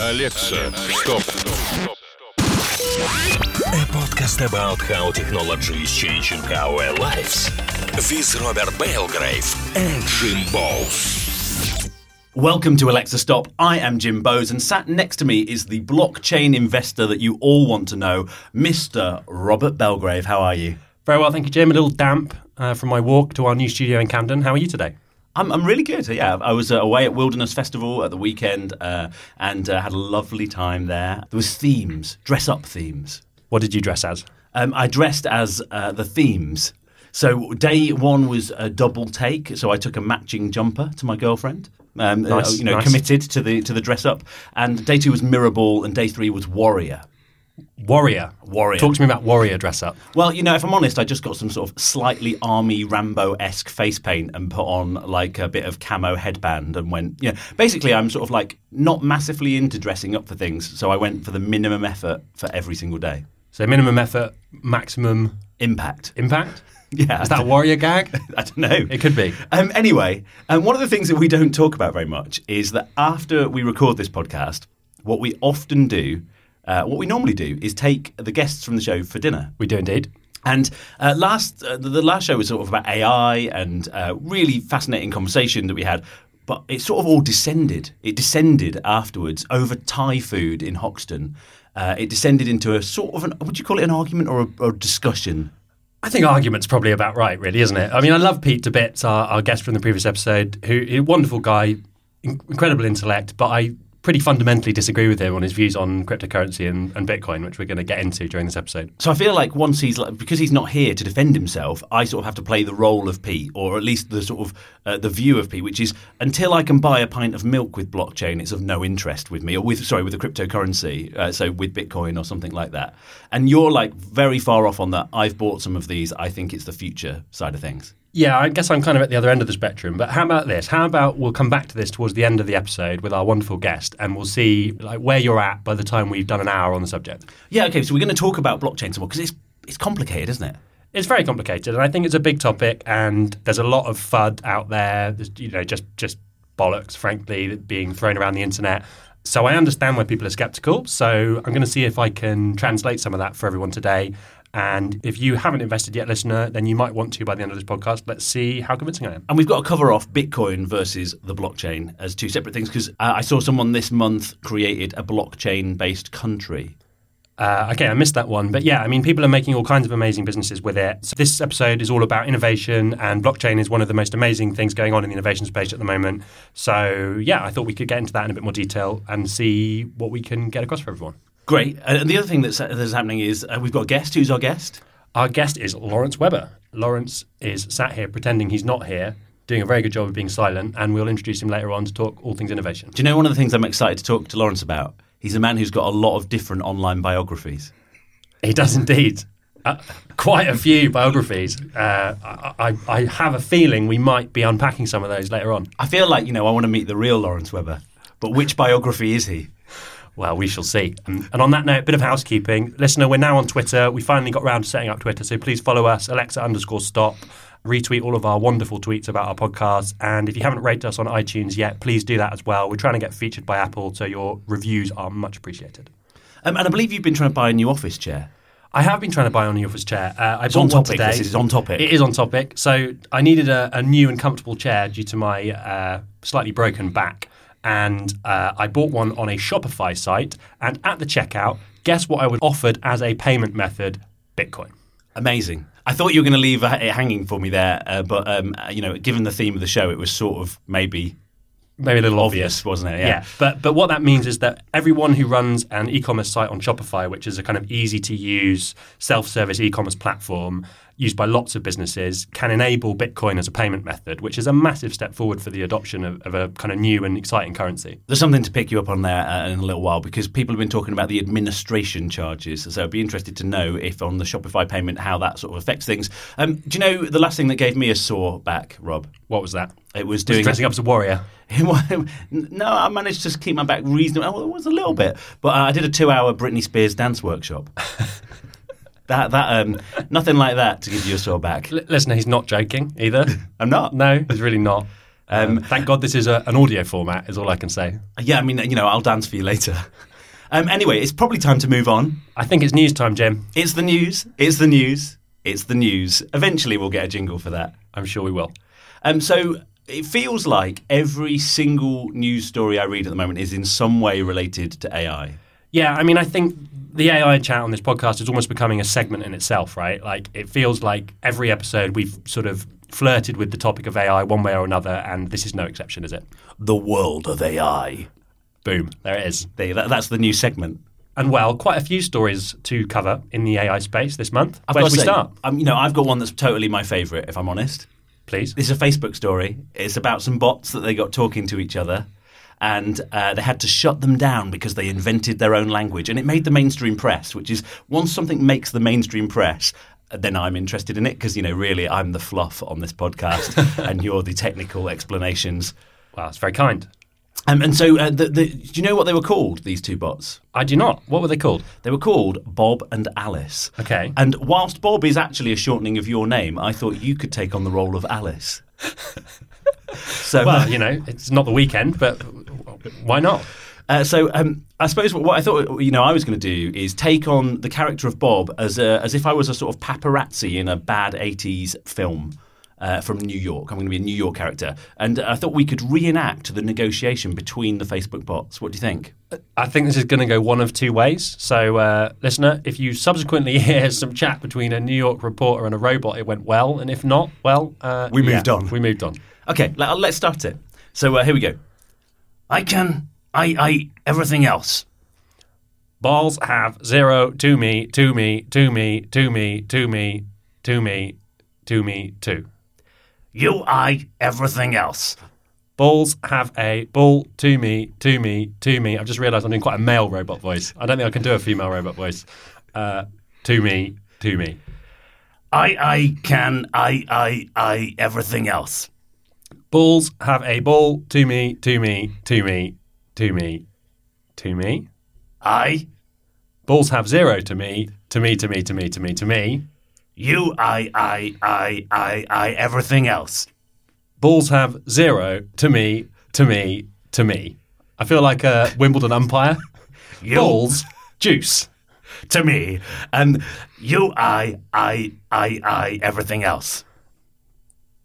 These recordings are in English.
Alexa, stop. A podcast about how technology is changing our lives. With Robert Belgrave and Jim Bowes. Welcome to Alexa Stop. I am Jim Bowes, and sat next to me is the blockchain investor that you all want to know, Mr. Robert Belgrave. How are you? Very well, thank you, Jim. A little damp uh, from my walk to our new studio in Camden. How are you today? I'm, I'm really good. Yeah, I was uh, away at Wilderness Festival at the weekend uh, and uh, had a lovely time there. There was themes, dress up themes. What did you dress as? Um, I dressed as uh, the themes. So day one was a double take. So I took a matching jumper to my girlfriend. Um, uh, Nice, you know, nice. committed to the to the dress up. And day two was mirror ball, and day three was warrior. Warrior. Warrior. Talk to me about warrior dress up. Well, you know, if I'm honest, I just got some sort of slightly army Rambo esque face paint and put on like a bit of camo headband and went, you know, basically I'm sort of like not massively into dressing up for things, so I went for the minimum effort for every single day. So minimum effort, maximum Impact. impact. Yeah. Is that a warrior gag? I don't know. It could be. Um, anyway, um, one of the things that we don't talk about very much is that after we record this podcast, what we often do, uh, what we normally do, is take the guests from the show for dinner. We do indeed. And uh, last, uh, the, last show was sort of about AI and uh, really fascinating conversation that we had. But it sort of all descended. It descended afterwards over Thai food in Hoxton. Uh, it descended into a sort of an, would you call it an argument or a, or a discussion? I think argument's probably about right, really, isn't it? I mean, I love Pete to bits, our, our guest from the previous episode, who, who wonderful guy, in- incredible intellect, but I pretty fundamentally disagree with him on his views on cryptocurrency and, and Bitcoin, which we're going to get into during this episode. So I feel like once he's like, because he's not here to defend himself, I sort of have to play the role of Pete, or at least the sort of uh, the view of Pete, which is until I can buy a pint of milk with blockchain, it's of no interest with me, or with sorry with a cryptocurrency, uh, so with Bitcoin or something like that. And you're like very far off on that. I've bought some of these. I think it's the future side of things. Yeah, I guess I'm kind of at the other end of the spectrum. But how about this? How about we'll come back to this towards the end of the episode with our wonderful guest, and we'll see like where you're at by the time we've done an hour on the subject. Yeah. Okay. So we're going to talk about blockchain some more because it's it's complicated, isn't it? It's very complicated, and I think it's a big topic. And there's a lot of fud out there. There's, you know, just just bollocks, frankly, being thrown around the internet. So I understand why people are skeptical. So I'm going to see if I can translate some of that for everyone today. And if you haven't invested yet, listener, then you might want to by the end of this podcast. Let's see how convincing I am. And we've got to cover off Bitcoin versus the blockchain as two separate things because uh, I saw someone this month created a blockchain based country. Uh, okay, I missed that one. But yeah, I mean, people are making all kinds of amazing businesses with it. So this episode is all about innovation, and blockchain is one of the most amazing things going on in the innovation space at the moment. So yeah, I thought we could get into that in a bit more detail and see what we can get across for everyone. Great. Uh, And the other thing that's, that's happening is uh, we've got a guest. Who's our guest? Our guest is Lawrence Weber. Lawrence is sat here pretending he's not here, doing a very good job of being silent, and we'll introduce him later on to talk all things innovation. Do you know one of the things I'm excited to talk to Lawrence about? He's a man who's got a lot of different online biographies. He does indeed. Uh, quite a few biographies. Uh, I, I, I have a feeling we might be unpacking some of those later on. I feel like, you know, I want to meet the real Lawrence Weber. But which biography is he? Well, we shall see. Um, and on that note, a bit of housekeeping. Listener, we're now on Twitter. We finally got round to setting up Twitter, so please follow us, Alexa underscore stop. Retweet all of our wonderful tweets about our podcast. And if you haven't rated us on iTunes yet, please do that as well. We're trying to get featured by Apple, so your reviews are much appreciated. Um, and I believe you've been trying to buy a new office chair. I have been trying to buy a new office chair. Uh, I It's bought on one topic. today. This is on topic. It is on topic. So I needed a, a new and comfortable chair due to my uh, slightly broken back. And uh, I bought one on a Shopify site. And at the checkout, guess what I was offered as a payment method? Bitcoin. Amazing. I thought you were going to leave it hanging for me there, uh, but um, you know, given the theme of the show, it was sort of maybe Maybe a little obvious, obvious. wasn't it? Yeah. but but what that means is that everyone who runs an e-commerce site on Shopify, which is a kind of easy to use self-service e-commerce platform used by lots of businesses, can enable Bitcoin as a payment method, which is a massive step forward for the adoption of, of a kind of new and exciting currency. There's something to pick you up on there uh, in a little while because people have been talking about the administration charges. So I'd be interested to know if on the Shopify payment how that sort of affects things. Um, do you know the last thing that gave me a sore back, Rob? What was that? It was Was doing dressing up as a warrior. no, I managed to keep my back reasonable. Well, it was a little bit, but uh, I did a two-hour Britney Spears dance workshop. that that um, nothing like that to give you a sore back. L- listen, he's not joking either. I'm not. no, he's really not. Um, Thank God this is a, an audio format, is all I can say. yeah, I mean, you know, I'll dance for you later. Um, anyway, it's probably time to move on. I think it's news time, Jim. It's the news. It's the news. It's the news. Eventually, we'll get a jingle for that. I'm sure we will. Um, so it feels like every single news story I read at the moment is in some way related to AI. Yeah, I mean, I think the AI chat on this podcast is almost becoming a segment in itself, right? Like, it feels like every episode we've sort of flirted with the topic of AI one way or another, and this is no exception, is it? The world of AI. Boom, there it is. There, that, that's the new segment. And well, quite a few stories to cover in the AI space this month. I've Where should we say, start? Um, you know, I've got one that's totally my favourite, if I'm honest. Please. It's a Facebook story. It's about some bots that they got talking to each other, and uh, they had to shut them down because they invented their own language, and it made the mainstream press. Which is once something makes the mainstream press. Then I'm interested in it because you know really I'm the fluff on this podcast, and you're the technical explanations. Wow, it's very kind. Um, and so, uh, the, the, do you know what they were called? These two bots. I do not. What were they called? They were called Bob and Alice. Okay. And whilst Bob is actually a shortening of your name, I thought you could take on the role of Alice. so, Well, you know, it's not the weekend, but why not? uh, so um, I suppose what, what I thought you know I was going to do is take on the character of Bob as a, as if I was a sort of paparazzi in a bad '80s film. Uh, from New York. I'm going to be a New York character. And I thought we could reenact the negotiation between the Facebook bots. What do you think? I think this is going to go one of two ways. So, uh, listener, if you subsequently hear some chat between a New York reporter and a robot, it went well. And if not, well, uh, We moved yeah, on. We moved on. Okay, let, let's start it. So uh, here we go. I can. I. I. Everything else. Balls have zero to me, to me, to me, to me, to me, to me, to me, to. You. I. Everything else. Balls have a ball to me, to me, to me. I've just realised I'm doing quite a male robot voice. I don't think I can do a female robot voice. Uh, to me, to me. I. I can. I. I. I. Everything else. Balls have a ball to me, to me, to me, to me, to me. I. Balls have zero to me, to me, to me, to me, to me, to me. You. I. I. I. I. I. Everything else. Balls have zero to me, to me, to me. I feel like a Wimbledon umpire. You. Balls, juice. To me. And you. I. I. I. I. Everything else.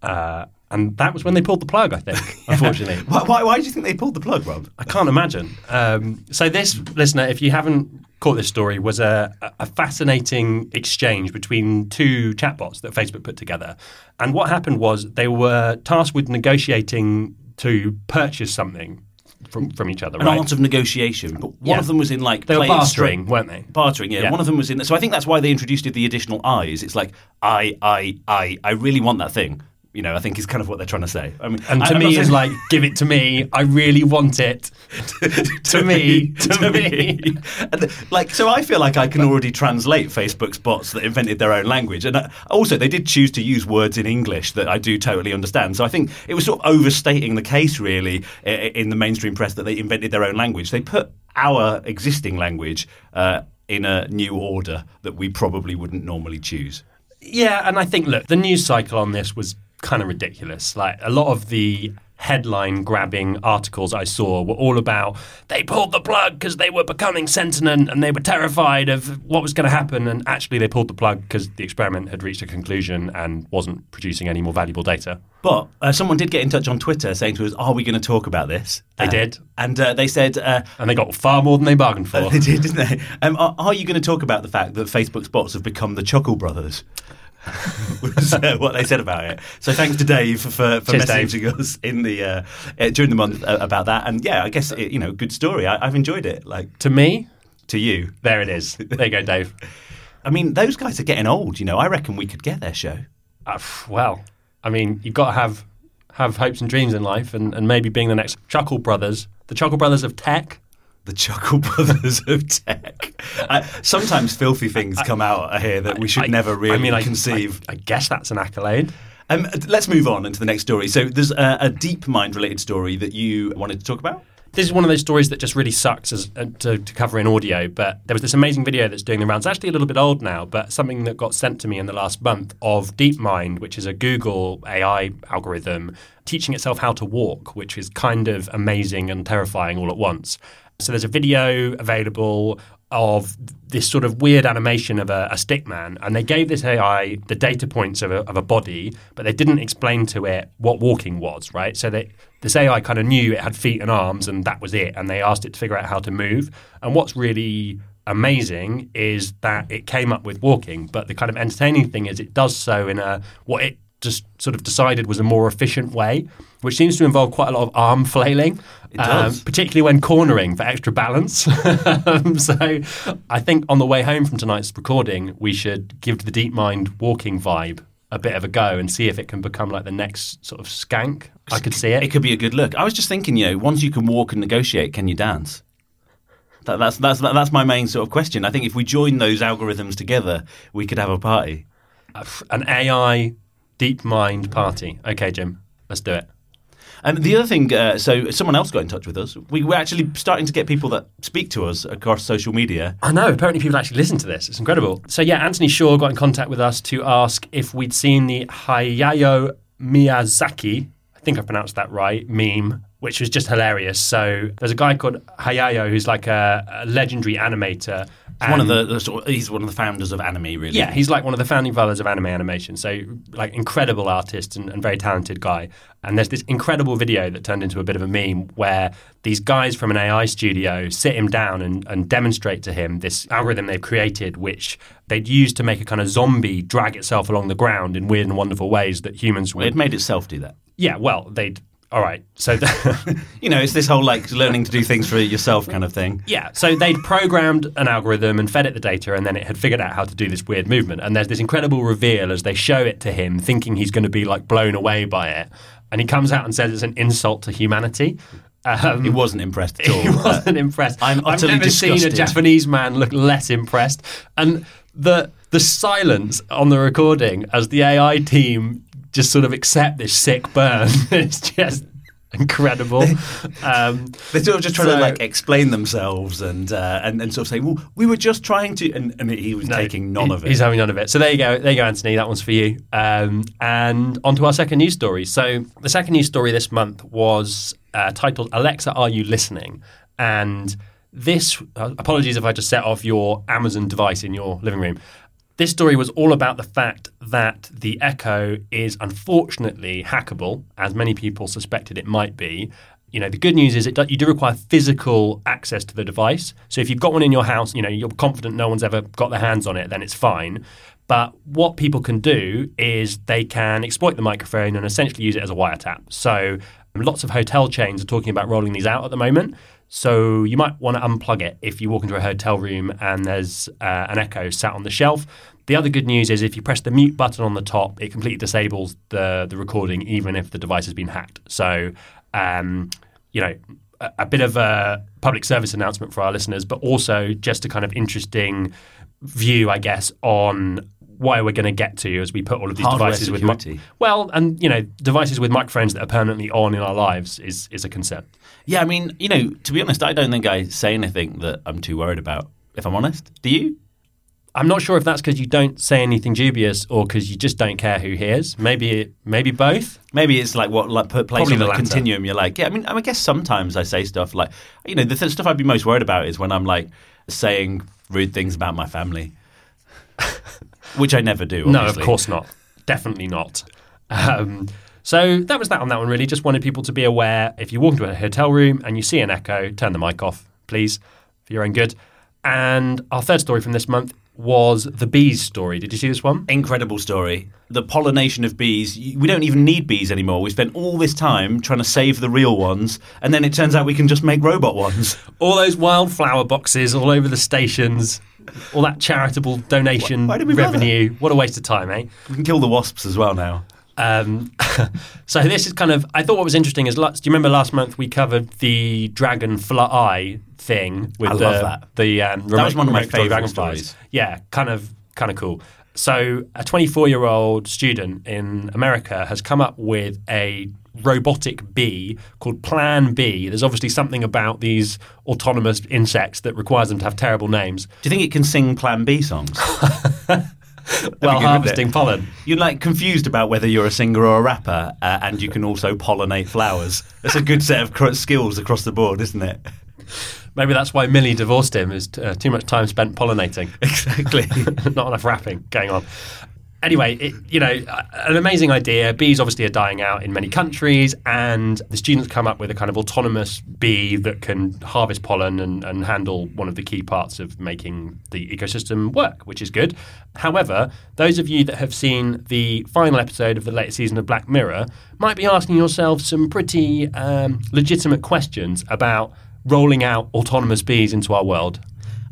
Uh, and that was when they pulled the plug, I think, unfortunately. Why, why, why do you think they pulled the plug, Rob? I can't imagine. Um, so this, listener, if you haven't caught this story, was a, a fascinating exchange between two chatbots that Facebook put together. And what happened was they were tasked with negotiating to purchase something from, from each other, An right? art of negotiation. But one Yeah. of them was in like they were bartering, weren't they? Bartering, yeah. Yeah. One of them was in. So I think that's why they introduced the additional eyes. It's like I, I, I, I really want that thing. You know, I think is kind of what they're trying to say. I mean, And to I'm me, is like, give it to me. I really want it. to me, to me. And, like, so I feel like I can already translate Facebook's bots that invented their own language, and uh, also they did choose to use words in English that I do totally understand. So I think it was sort of overstating the case, really, i- in the mainstream press that they invented their own language. They put our existing language uh, in a new order that we probably wouldn't normally choose. Yeah, and I think look, the news cycle on this was kind of ridiculous. Like a lot of the headline grabbing articles I saw were all about they pulled the plug because they were becoming sentient and they were terrified of what was going to happen and actually they pulled the plug because the experiment had reached a conclusion and wasn't producing any more valuable data. But uh, someone did get in touch on Twitter saying to us, "Are we going to talk about this?" They Uh, did. and uh, they said. Uh, And they got far more than they bargained for. They did, didn't they? Um, are, are you going to talk about the fact that Facebook's bots have become the Chuckle Brothers? Was uh, what they said about it. So thanks to Dave for, for, Cheers, Dave. messaging us in the uh, uh, during the month uh, about that. And yeah, I guess it, you know, good story. I, I've enjoyed it. Like to me, to you, there it is. There you go, Dave. I mean, those guys are getting old. You know, I reckon we could get their show. Uh, well, I mean, you've got to have have hopes and dreams in life, and, and maybe being the next Chuckle Brothers, the Chuckle Brothers of tech. The Chuckle Brothers of tech. I, sometimes filthy things come out here that we should I- never really I mean, I- conceive. I, guess that's an accolade. Um, let's move on into the next story. So there's a, a DeepMind related story that you wanted to talk about. this is one of those stories that just really sucks as, uh, to, to cover in audio. But there was this amazing video that's doing the rounds, actually a little bit old now, but something that got sent to me in the last month of DeepMind, which is a Google AI algorithm teaching itself how to walk, which is kind of amazing and terrifying all at once. So there's a video available of this sort of weird animation of a, a stick man, and they gave this AI the data points of a, of a body, but they didn't explain to it what walking was, right? So they, this AI kind of knew it had feet and arms, and that was it, and they asked it to figure out how to move. And what's really amazing is that it came up with walking, but the kind of entertaining thing is it does so in a what it just sort of decided was a more efficient way, which seems to involve quite a lot of arm flailing, um, particularly when cornering for extra balance. um, so I think on the way home from tonight's recording, we should give the DeepMind walking vibe a bit of a go and see if it can become like the next sort of skank. I could see it. It could be a good look. I was just thinking, you know, once you can walk and negotiate, can you dance? That, that's that's that's my main sort of question. I think if we join those algorithms together, we could have a party. An AI DeepMind party. Okay, Jim, let's do it. And the other thing, uh, so someone else got in touch with us. We were actually starting to get people that speak to us across social media. I know. Apparently, people actually listen to this. It's incredible. So, yeah, Anthony Shaw got in contact with us to ask if we'd seen the Hayao Miyazaki, I think I pronounced that right, meme which was just hilarious. So there's a guy called Hayao who's like a, a legendary animator. One of the, the sort of, he's one of the founders of anime, really. Yeah, he's like one of the founding fathers of anime animation. So like incredible artist and, and very talented guy. And there's this incredible video that turned into a bit of a meme where these guys from an AI studio sit him down and, and demonstrate to him this algorithm they've created, which they'd used to make a kind of zombie drag itself along the ground in weird and wonderful ways that humans would. It made itself do that. Yeah, well, they'd all right. So, you know, it's this whole like learning to do things for yourself kind of thing. Yeah. So they'd programmed an algorithm and fed it the data, and then it had figured out how to do this weird movement. And there's this incredible reveal as they show it to him, thinking he's going to be like blown away by it. And he comes out and says it's an insult to humanity. Um, he wasn't impressed at all. He wasn't impressed. I'm I've never disgusted. seen a Japanese man look less impressed. And the the silence on the recording as the AI team just sort of accept this sick burn. it's just incredible. Um, They're sort of just trying so- to like explain themselves and, uh, and and sort of say, well, we were just trying to, and, and he was taking none he- of it. He's having none of it. So there you go. There you go, Anthony. That one's for you. Um, and on to our second news story. So the second news story this month was uh, titled "Alexa, Are You Listening?" And this. Uh, apologies if I just set off your Amazon device in your living room. This story was all about the fact that the Echo is unfortunately hackable, as many people suspected it might be. You know, the good news is it do, you do require physical access to the device. So if you've got one in your house, you know, you're confident no one's ever got their hands on it, then it's fine. But what people can do is they can exploit the microphone and essentially use it as a wiretap. So lots of hotel chains are talking about rolling these out at the moment. So you might want to unplug it if you walk into a hotel room and there's uh, an Echo sat on the shelf. The other good news is if you press the mute button on the top, it completely disables the the recording, even if the device has been hacked. So, um, you know, a, a bit of a public service announcement for our listeners, but also just a kind of interesting view, I guess, on why we're going to get to as we put all of these Hardware devices with mi- well, and you know, devices with microphones that are permanently on in our lives is is a concern. yeah, I mean, you know, to be honest, I don't think I say anything that I'm too worried about. If I'm honest, do you? I'm not sure if that's because you don't say anything dubious or because you just don't care who hears. Maybe maybe both. Maybe it's like what like put place Probably on the the, continuum. You're like, yeah. I mean, I guess sometimes I say stuff like, you know, the th- stuff I'd be most worried about is when I'm like saying rude things about my family, which I never do. No, of course not. Definitely not. Um, so that was that on that one. Really, just wanted people to be aware. If you walk into a hotel room and you see an echo, turn the mic off, please, for your own good. And our third story from this month was the bees story. Did you see this one? Incredible story. The pollination of bees. We don't even need bees anymore. We spent all this time trying to save the real ones, and then it turns out we can just make robot ones. All those wildflower boxes all over the stations, all that charitable donation Why- why we bother? revenue. What a waste of time, eh? We can kill the wasps as well now. Um, so this is kind of. I thought what was interesting is. last- Do you remember last month we covered the dragonfly thing with I the love that. the um, That was one of my favourite dragonflies. stories. Yeah, kind of kind of cool. So, a 24 year old student in America has come up with a robotic bee called Plan B. There's obviously something about these autonomous insects that requires them to have terrible names. Do you think it can sing Plan B songs? Well, harvesting pollen. You're like confused about whether you're a singer or a rapper, uh, and you can also pollinate flowers. That's a good set of skills across the board, isn't it? Maybe that's why Millie divorced him. Is uh, too much time spent pollinating. Exactly. not enough rapping going on. Anyway, it, you know, an amazing idea. Bees obviously are dying out in many countries, and the students come up with a kind of autonomous bee that can harvest pollen and, and handle one of the key parts of making the ecosystem work, which is good. However, those of you that have seen the final episode of the latest season of Black Mirror might be asking yourselves some pretty um, legitimate questions about rolling out autonomous bees into our world.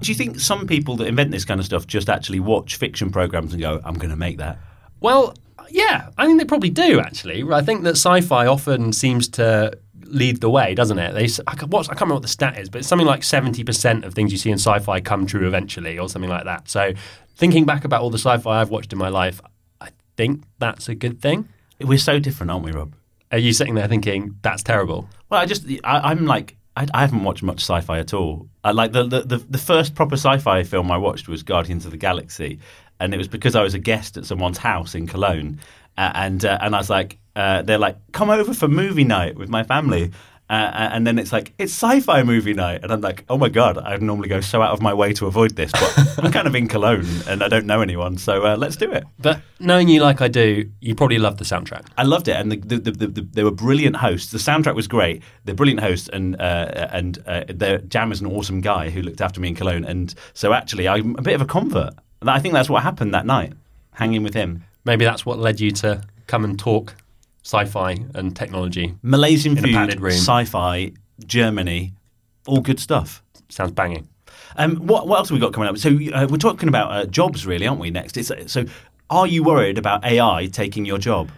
Do you think some people that invent this kind of stuff just actually watch fiction programs and go, "I'm going to make that"? Well, yeah, I think they probably do actually. I think that sci-fi often seems to lead the way, doesn't it? They, I, can't- I can't remember what the stat is, but it's something like seventy percent of things you see in sci-fi come true eventually, or something like that. So, thinking back about all the sci-fi I've watched in my life, I think that's a good thing. We're so different, aren't we, Rob? Are you sitting there thinking that's terrible? Well, I just, I, I'm like, I, I haven't watched much sci-fi at all. I, like the, the the the first proper sci-fi film I watched was Guardians of the Galaxy, and it was because I was a guest at someone's house in Cologne, uh, and uh, and I was like, uh, they're like, come over for movie night with my family. Uh, and then it's like it's sci-fi movie night, and I'm like, oh my god! I normally go so out of my way to avoid this, but I'm kind of in Cologne and I don't know anyone, so uh, let's do it. But knowing you like I do, you probably love the soundtrack. I loved it, and the, the, the, the, they were brilliant hosts. The soundtrack was great. They're brilliant hosts, and uh, and uh, their Jam is an awesome guy who looked after me in Cologne. And so actually, I'm a bit of a convert. I think that's what happened that night, hanging with him. Maybe that's what led you to come and talk sci-fi and technology. Malaysian In a padded room. sci-fi, Germany, all good stuff. Sounds banging. Um, what, what else have we got coming up? So uh, we're talking about uh, jobs, really, aren't we? Next, it's, so are you worried about AI taking your job?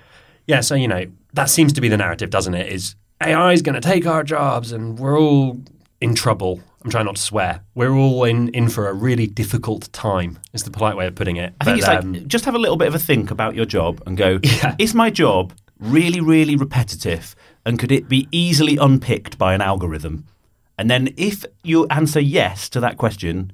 Yeah, so you know that seems to be the narrative, doesn't it? Is AI is going to take our jobs, and we're all in trouble. I'm trying not to swear. We're all in in for a really difficult time. Is the polite way of putting it. I think it's um, like just have a little bit of a think about your job and go, Yeah. is my job really, really repetitive and could it be easily unpicked by an algorithm? And then if you answer yes to that question,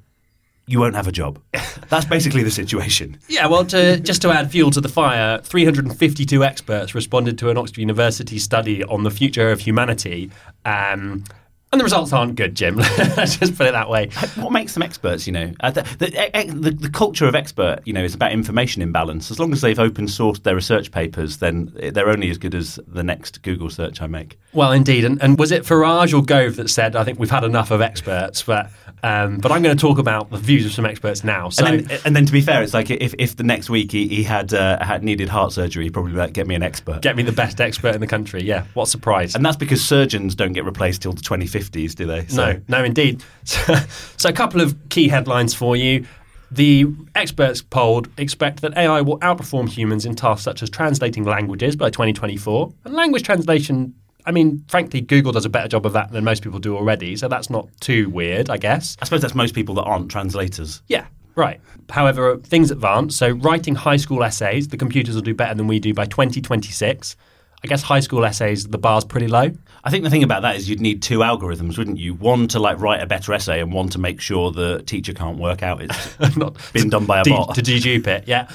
you won't have a job. That's basically the situation. yeah. Well, to, just to add fuel to the fire, 352 experts responded to an Oxford University study on the future of humanity. Um, and the results aren't good, Jim. Let's just put it that way. What makes them experts, you know? Uh, the, the, the, the culture of expert, you know, is about information imbalance. As long as they've open sourced their research papers, then they're only as good as the next Google search I make. Well, indeed. And, and was it Farage or Gove that said, I think we've had enough of experts, but, um, but I'm going to talk about the views of some experts now. So, and, then, and then to be fair, it's like if, if the next week he, he had uh, had needed heart surgery, he'd probably like, get me an expert. get me the best expert in the country. Yeah, what a surprise. and that's because surgeons don't get replaced till the 2050s, do they? So, no, no, indeed. So, so, a couple of key headlines for you. The experts polled expect that AI will outperform humans in tasks such as translating languages by 2024. And language translation, I mean, frankly, Google does a better job of that than most people do already, so that's not too weird, I guess. I suppose that's most people that aren't translators. Yeah, right. However, things advance. So, writing high school essays, the computers will do better than we do by 2026. I guess high school essays, the bar's pretty low. I think the thing about that is you'd need two algorithms, wouldn't you? One to like write a better essay, and one to make sure the teacher can't work out it's Not been done by a bot. to dedupe it. Yeah.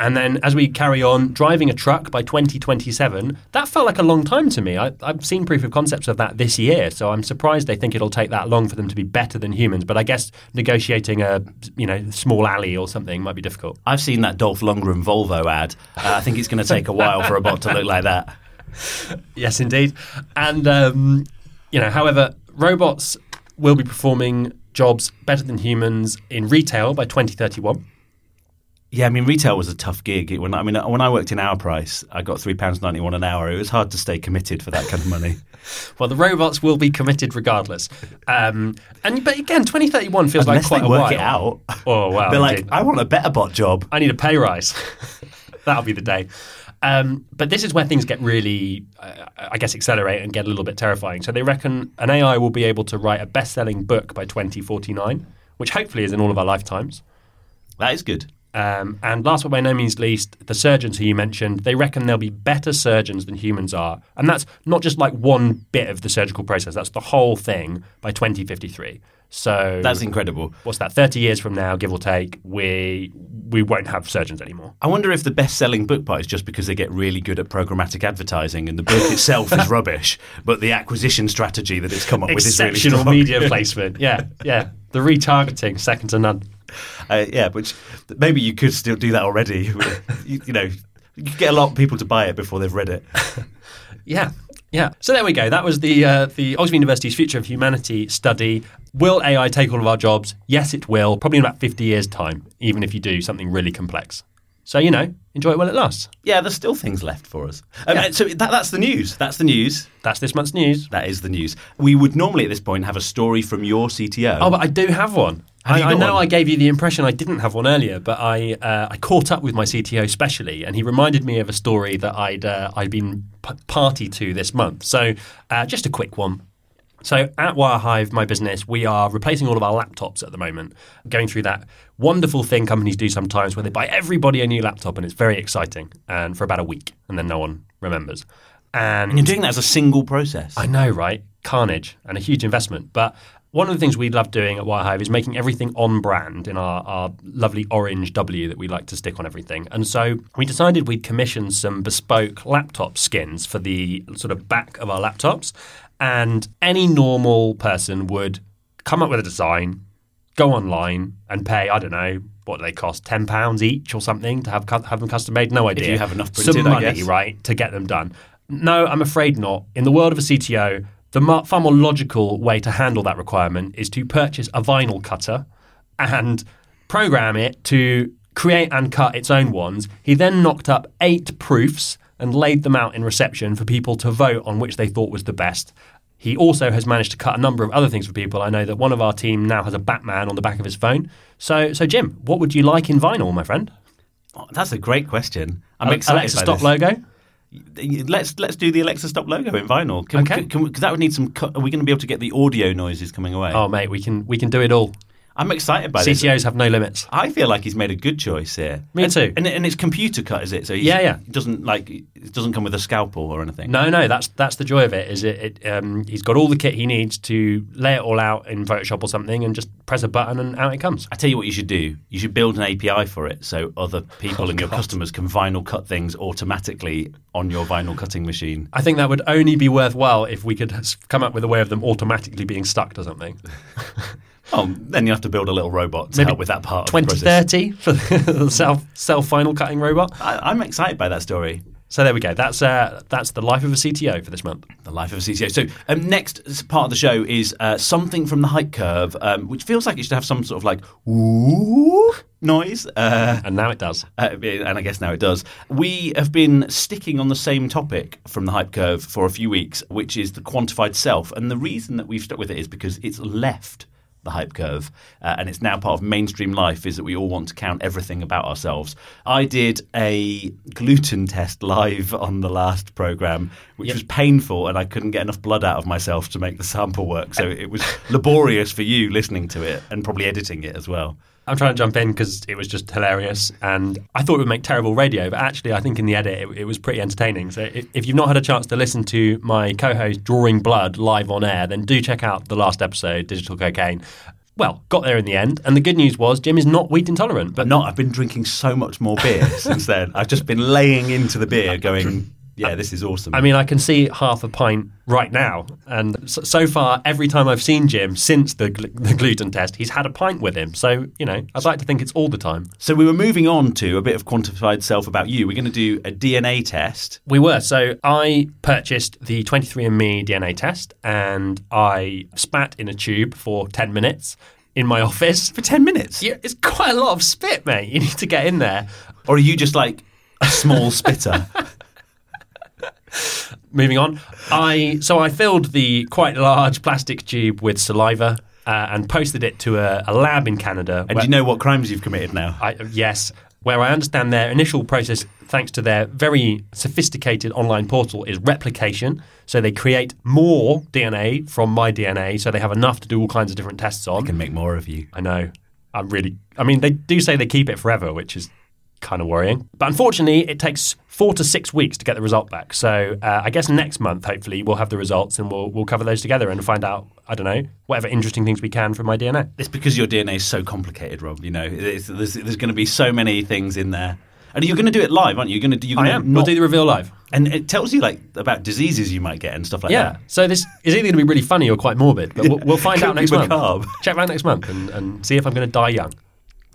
And then as we carry on, driving a truck by 2027, that felt like a long time to me. I, I've seen proof of concepts of that this year, so I'm surprised they think it'll take that long for them to be better than humans. But I guess negotiating a you know small alley or something might be difficult. I've seen that Dolph Lundgren Volvo ad. Uh, I think it's going to take a while for a bot to look like that. Yes, indeed. And um, you know, however, robots will be performing jobs better than humans in retail by 2031. Yeah, I mean, retail was a tough gig. It- When I mean, when I worked in Our Price, I got three pounds ninety one an hour. It was hard to stay committed for that kind of money. Well, the robots will be committed regardless. Um, and but again, 2031 feels Unless like quite they a work while. it out. Oh wow! They're like. I want a better bot job. I need a pay rise. That'll be the day. Um, but this is where things get really, uh, I guess, accelerate and get a little bit terrifying. So they reckon an AI will be able to write a best-selling book by 2049, which hopefully is in all of our lifetimes. That is good. Um, and last but by no means least, the surgeons who you mentioned, they reckon they'll be better surgeons than humans are. And that's not just like one bit of the surgical process, that's the whole thing by 2053. So That's incredible. what's that? 30 years from now, give or take, we we won't have surgeons anymore. I wonder if the best-selling book part is just because they get really good at programmatic advertising, and the book itself is rubbish, but the acquisition strategy that it's come up with is really Exceptional media placement. Yeah, yeah. The retargeting, second to none. Uh, yeah, which maybe you could still do that already. you, you know, you get a lot of people to buy it before they've read it. Yeah, yeah. So there we go. That was the uh, the Oxford University's Future of Humanity study. Will AI take all of our jobs? Yes, it will. Probably in about fifty years' time, even if you do something really complex. So you know, enjoy it while it lasts. Yeah, there's still things left for us. Um, Yeah. So that, that's the news. That's the news. That's this month's news. That is the news. We would normally at this point have a story from your CTO. Oh, but I do have one. I, I know one? I gave you the impression I didn't have one earlier, but I uh, I caught up with my CTO specially, and he reminded me of a story that I'd uh, I'd been p- party to this month. So uh, just a quick one. So at Wirehive, my business, we are replacing all of our laptops at the moment, going through that wonderful thing companies do sometimes where they buy everybody a new laptop, and it's very exciting, and for about a week, and then no one remembers. And You're doing that as a single process. I know, right? Carnage and a huge investment. But one of the things we love doing at Wirehive is making everything on brand in our, our lovely orange W that we like to stick on everything. And so we decided we'd commission some bespoke laptop skins for the sort of back of our laptops. And any normal person would come up with a design, go online and pay, I don't know, what do they cost, £10 each or something to have, cu- have them custom made? No idea. you have enough printed, Some money, right, to get them done. No, I'm afraid not. In the world of a CTO, the far more logical way to handle that requirement is to purchase a vinyl cutter and program it to create and cut its own ones. He then knocked up eight proofs and laid them out in reception for people to vote on which they thought was the best. He also has managed to cut a number of other things for people. I know that one of our team now has a Batman on the back of his phone. So, so Jim, what would you like in vinyl, my friend? Oh, that's a great question. I'm Ale- excited Alexa stop this. logo. Let's let's do the Alexa stop logo in vinyl. Can, Okay. can, can we, 'cause that would need some. Are we going to be able to get the audio noises coming away? Oh, mate, we can we can do it all. I'm excited by this. CTOs have no limits. I feel like he's made a good choice here. Me and, too. And, and it's computer cut, is it? So Yeah, yeah. It doesn't like it doesn't come with a scalpel or anything. No, no, that's that's the joy of it. Is it? it um, he's got all the kit he needs to lay it all out in Photoshop or something, and just press a button and out it comes. I tell you what you should do. You should build an API for it so other people Oh, and your customers can vinyl cut things automatically on your vinyl cutting machine. I think that would only be worthwhile if we could come up with a way of them automatically being stuck to something. Oh, then you have to build a little robot to Maybe help with that part. of the process. 2030 for the self self vinyl cutting robot. I, I'm excited by that story. So there we go. That's uh, that's the life of a CTO for this month. The life of a CTO. So, um, next part of the show is uh, something from the hype curve, um, which feels like it should have some sort of like ooh noise. Uh, And now it does. uh, and I guess now it does. We have been sticking on the same topic from the hype curve for a few weeks, which is the quantified self. And the reason that we've stuck with it is because it's left the hype curve uh, and it's now part of mainstream life is that we all want to count everything about ourselves. I did a gluten test live on the last program, which was painful and I couldn't get enough blood out of myself to make the sample work. So it was laborious for you listening to it and probably editing it as well. I'm trying to jump in because it was just hilarious, and I thought it would make terrible radio, but actually, I think in the edit it, it was pretty entertaining. So, if, if you've not had a chance to listen to my co-host drawing blood live on air, then do check out the last episode, Digital Cocaine. Well, got there in the end, and the good news was Jim is not wheat intolerant, but not. I've been drinking so much more beer since then. I've just been laying into the beer, going, "Yeah, this is awesome." I mean, I can see half a pint right now, and so, so far, every time I've seen Jim since the, gl- the gluten test, he's had a pint with him. So, you know, I'd like to think it's all the time. so we were moving on to a bit of quantified self about you. We're going to do a DNA test. We were. So I purchased the 23andMe DNA test and I spat in a tube for 10 minutes in my office. For 10 minutes? Yeah, it's quite a lot of spit, mate. You need to get in there. Or are you just like a small spitter? Moving on. I so I filled the quite large plastic tube with saliva uh, and posted it to a, a lab in Canada. And where- do you know what crimes you've committed now? I, yes, where I understand their initial process, thanks to their very sophisticated online portal, is replication. So they create more DNA from my DNA, so they have enough to do all kinds of different tests on. I can make more of you. I know. I'm really. I mean, they do say they keep it forever, which is kind of worrying. But unfortunately, it takes four to six weeks to get the result back. So uh, I guess next month, hopefully, we'll have the results and we'll we'll cover those together and find out. I don't know whatever interesting things we can from my DNA. It's because your DNA is so complicated, Rob. You know, there's, there's going to be so many things in there. And you're going to do it live, aren't you? You're going to do. You're I gonna am. Not, We'll do the reveal live. and it tells you like about diseases you might get and stuff like Yeah. that. So this is either going to be really funny or quite morbid, but we'll, we'll find out next month. Check back next month and, and see if I'm going to die young.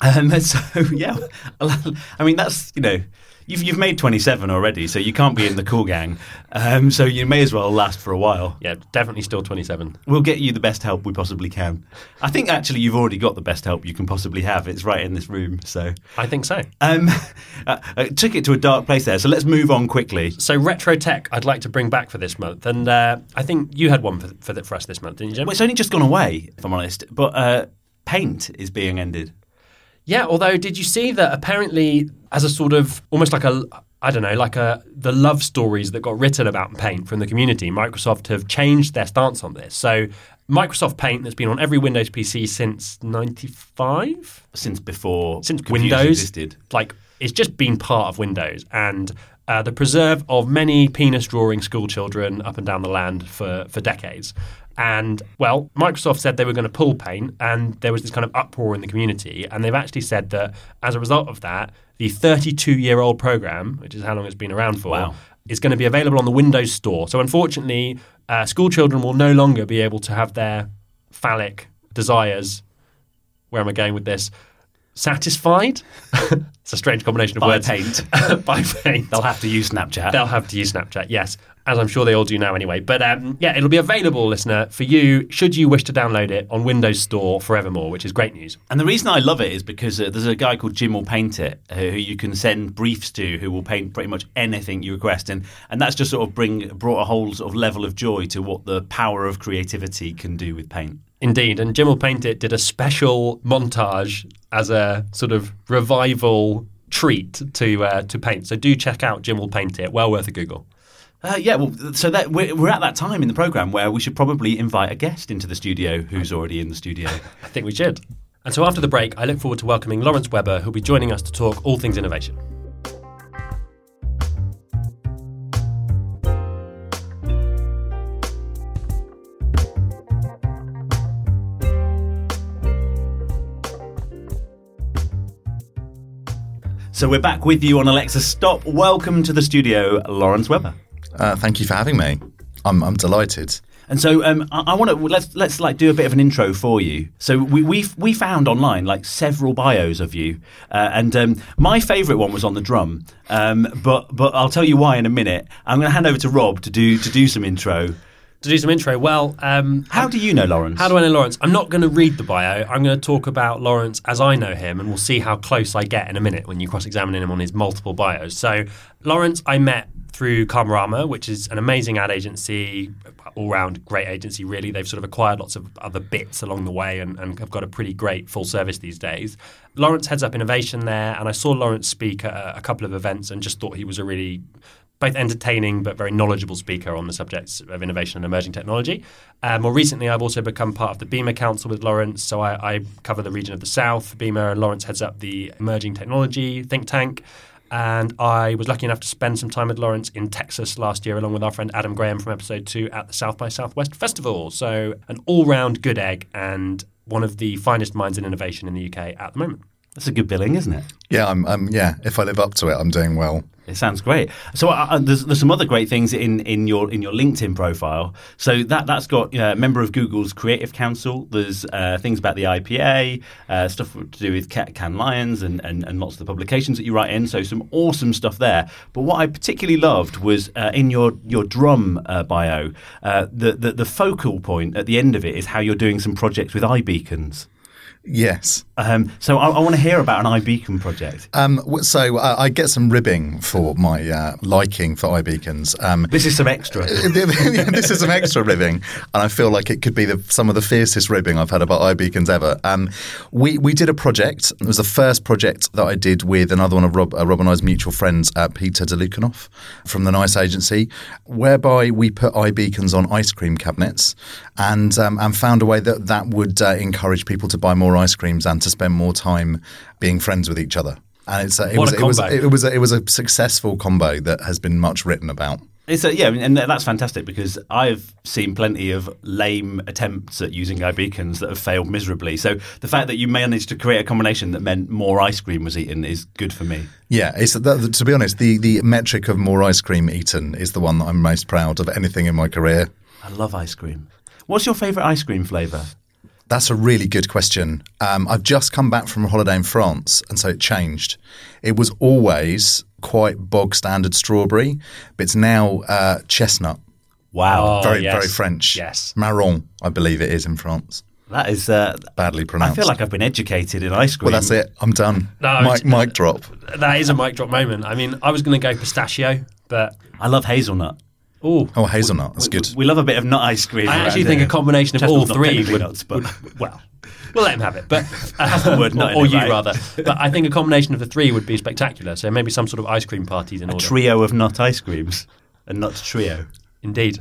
Um, so yeah, I mean that's you know you've you've made 27 already, so you can't be in the cool gang. Um, so you may as well last for a while. Yeah, definitely still 27. We'll get you the best help we possibly can. I think actually you've already got the best help you can possibly have. It's right in this room. So I think so. um, uh, I took it to a dark place there. So let's move on quickly. So retro tech, I'd like to bring back for this month, and uh, I think you had one for, for, the, for us this month, didn't you, Jim? Well, it's only just gone away, if I'm honest. But uh, paint is being ended. Yeah, although did you see that apparently as a sort of almost like a I don't know, like a the love stories that got written about Paint from the community, Microsoft have changed their stance on this. So Microsoft Paint that's been on every Windows PC since 95 Since before since Windows existed. like it's just been part of Windows and uh, the preserve of many penis drawing school children up and down the land for, for decades. And well, Microsoft said they were going to pull Paint, and there was this kind of uproar in the community. And they've actually said that as a result of that, the 32 year old program, which is how long it's been around for, Wow. is going to be available on the Windows Store. So unfortunately, uh, school children will no longer be able to have their phallic desires. Where am I going with this? Satisfied? it's a strange combination of By words. Paint. By paint. They'll have to use Snapchat. They'll have to use Snapchat, yes, as I'm sure they all do now anyway. But um, yeah, it'll be available, listener, for you should you wish to download it on Windows Store forevermore, which is great news. And the reason I love it is because uh, there's a guy called Jim'll Paint It, uh, who you can send briefs to, who will paint pretty much anything you request, and and that's just sort of bring brought a whole sort of level of joy to what the power of creativity can do with paint. Indeed, and Jim'll Paint It did a special montage as a sort of revival treat to uh, to paint. So do check out Jim'll Paint It. Well worth a Google. Uh, yeah, well, so that we're, we're at that time in the program where we should probably invite a guest into the studio who's already in the studio. I think we should. And so after the break, I look forward to welcoming Lawrence Weber, who'll be joining us to talk all things innovation. so we're back with you on Alexa Stop. Welcome to the studio, Lawrence Weber. Uh, thank you for having me. I'm, I'm delighted. And so um, I, I want to let's let's like do a bit of an intro for you. So we we we found online like several bios of you, uh, and um, my favourite one was on The Drum. Um, but but I'll tell you why in a minute. I'm going to hand over to Rob to do to do some intro. To do some intro, well, um, How do you know Lawrence? How do I know Lawrence? I'm not going to read the bio. I'm going to talk about Lawrence as I know him, and we'll see how close I get in a minute when you cross examine him on his multiple bios. So, Lawrence, I met through Karmarama, which is an amazing ad agency, all round great agency, really. They've sort of acquired lots of other bits along the way and, and have got a pretty great full service these days. Lawrence heads up innovation there, and I saw Lawrence speak at a, a couple of events and just thought he was a really both entertaining but very knowledgeable speaker on the subjects of innovation and emerging technology. Uh, more recently, I've also become part of the BIMA Council with Lawrence, so I, I cover the region of the South. BIMA and Lawrence heads up the emerging technology think tank. And I was lucky enough to spend some time with Lawrence in Texas last year, along with our friend Adam Graham from episode two at the South by Southwest Festival. So, an all round good egg and one of the finest minds in innovation in the UK at the moment. That's a good billing, isn't it? Yeah, I'm, I'm. Yeah, if I live up to it, I'm doing well. It sounds great. So uh, uh, there's, there's some other great things in, in your in your LinkedIn profile. So that that's got uh, member of Google's Creative Council. There's uh, things about the IPA, uh, stuff to do with Ca- Cannes Lions, and, and and lots of the publications that you write in. So some awesome stuff there. But what I particularly loved was uh, in your your Drum bio. The, the the focal point at the end of it is how you're doing some projects with iBeacons. Yes. Um, so I, I want to hear about an iBeacon project. Um, so uh, I get some ribbing for my uh, liking for iBeacons. Um, This is some extra. this is some extra ribbing, and I feel like it could be the, some of the fiercest ribbing I've had about iBeacons ever. Um, we we did a project. It was the first project that I did with another one of Rob, uh, Rob and I's mutual friends, uh, Peter Delukanoff from the Nice Agency, whereby we put iBeacons on ice cream cabinets, and um, and found a way that that would uh, encourage people to buy more more ice creams and to spend more time being friends with each other. And it's a, it, What was, a it was it was a, it was a successful combo that has been much written about. It's a, yeah, and that's fantastic because I've seen plenty of lame attempts at using iBeacons that have failed miserably. So the fact that you managed to create a combination that meant more ice cream was eaten is good for me. Yeah, it's that, to be honest, the the metric of more ice cream eaten is the one that I'm most proud of anything in my career. I love ice cream. What's your favourite ice cream flavour? That's a really good question. Um, I've just come back from a holiday in France, and so it changed. It was always quite bog standard strawberry, but it's now uh, chestnut. Wow, Oh, very, yes. very French. Yes. Marron, I believe it is in France. that is. Uh, Badly pronounced. I feel like I've been educated in ice cream. Well, that's it. I'm done. No, mic, it's- mic drop. That is a mic drop moment. I mean, I was going to go pistachio, but I love hazelnut. Oh, Oh, hazelnut. That's good. We love a bit of nut ice cream. I actually think here. a uh, combination of Chestnut's all three would, nuts, but would- well, we'll let him have it. But the word nut in or it, you right? rather. But I think a combination of the three would be spectacular. So maybe some sort of ice cream parties in a order. trio of nut ice creams, a nut trio. Indeed.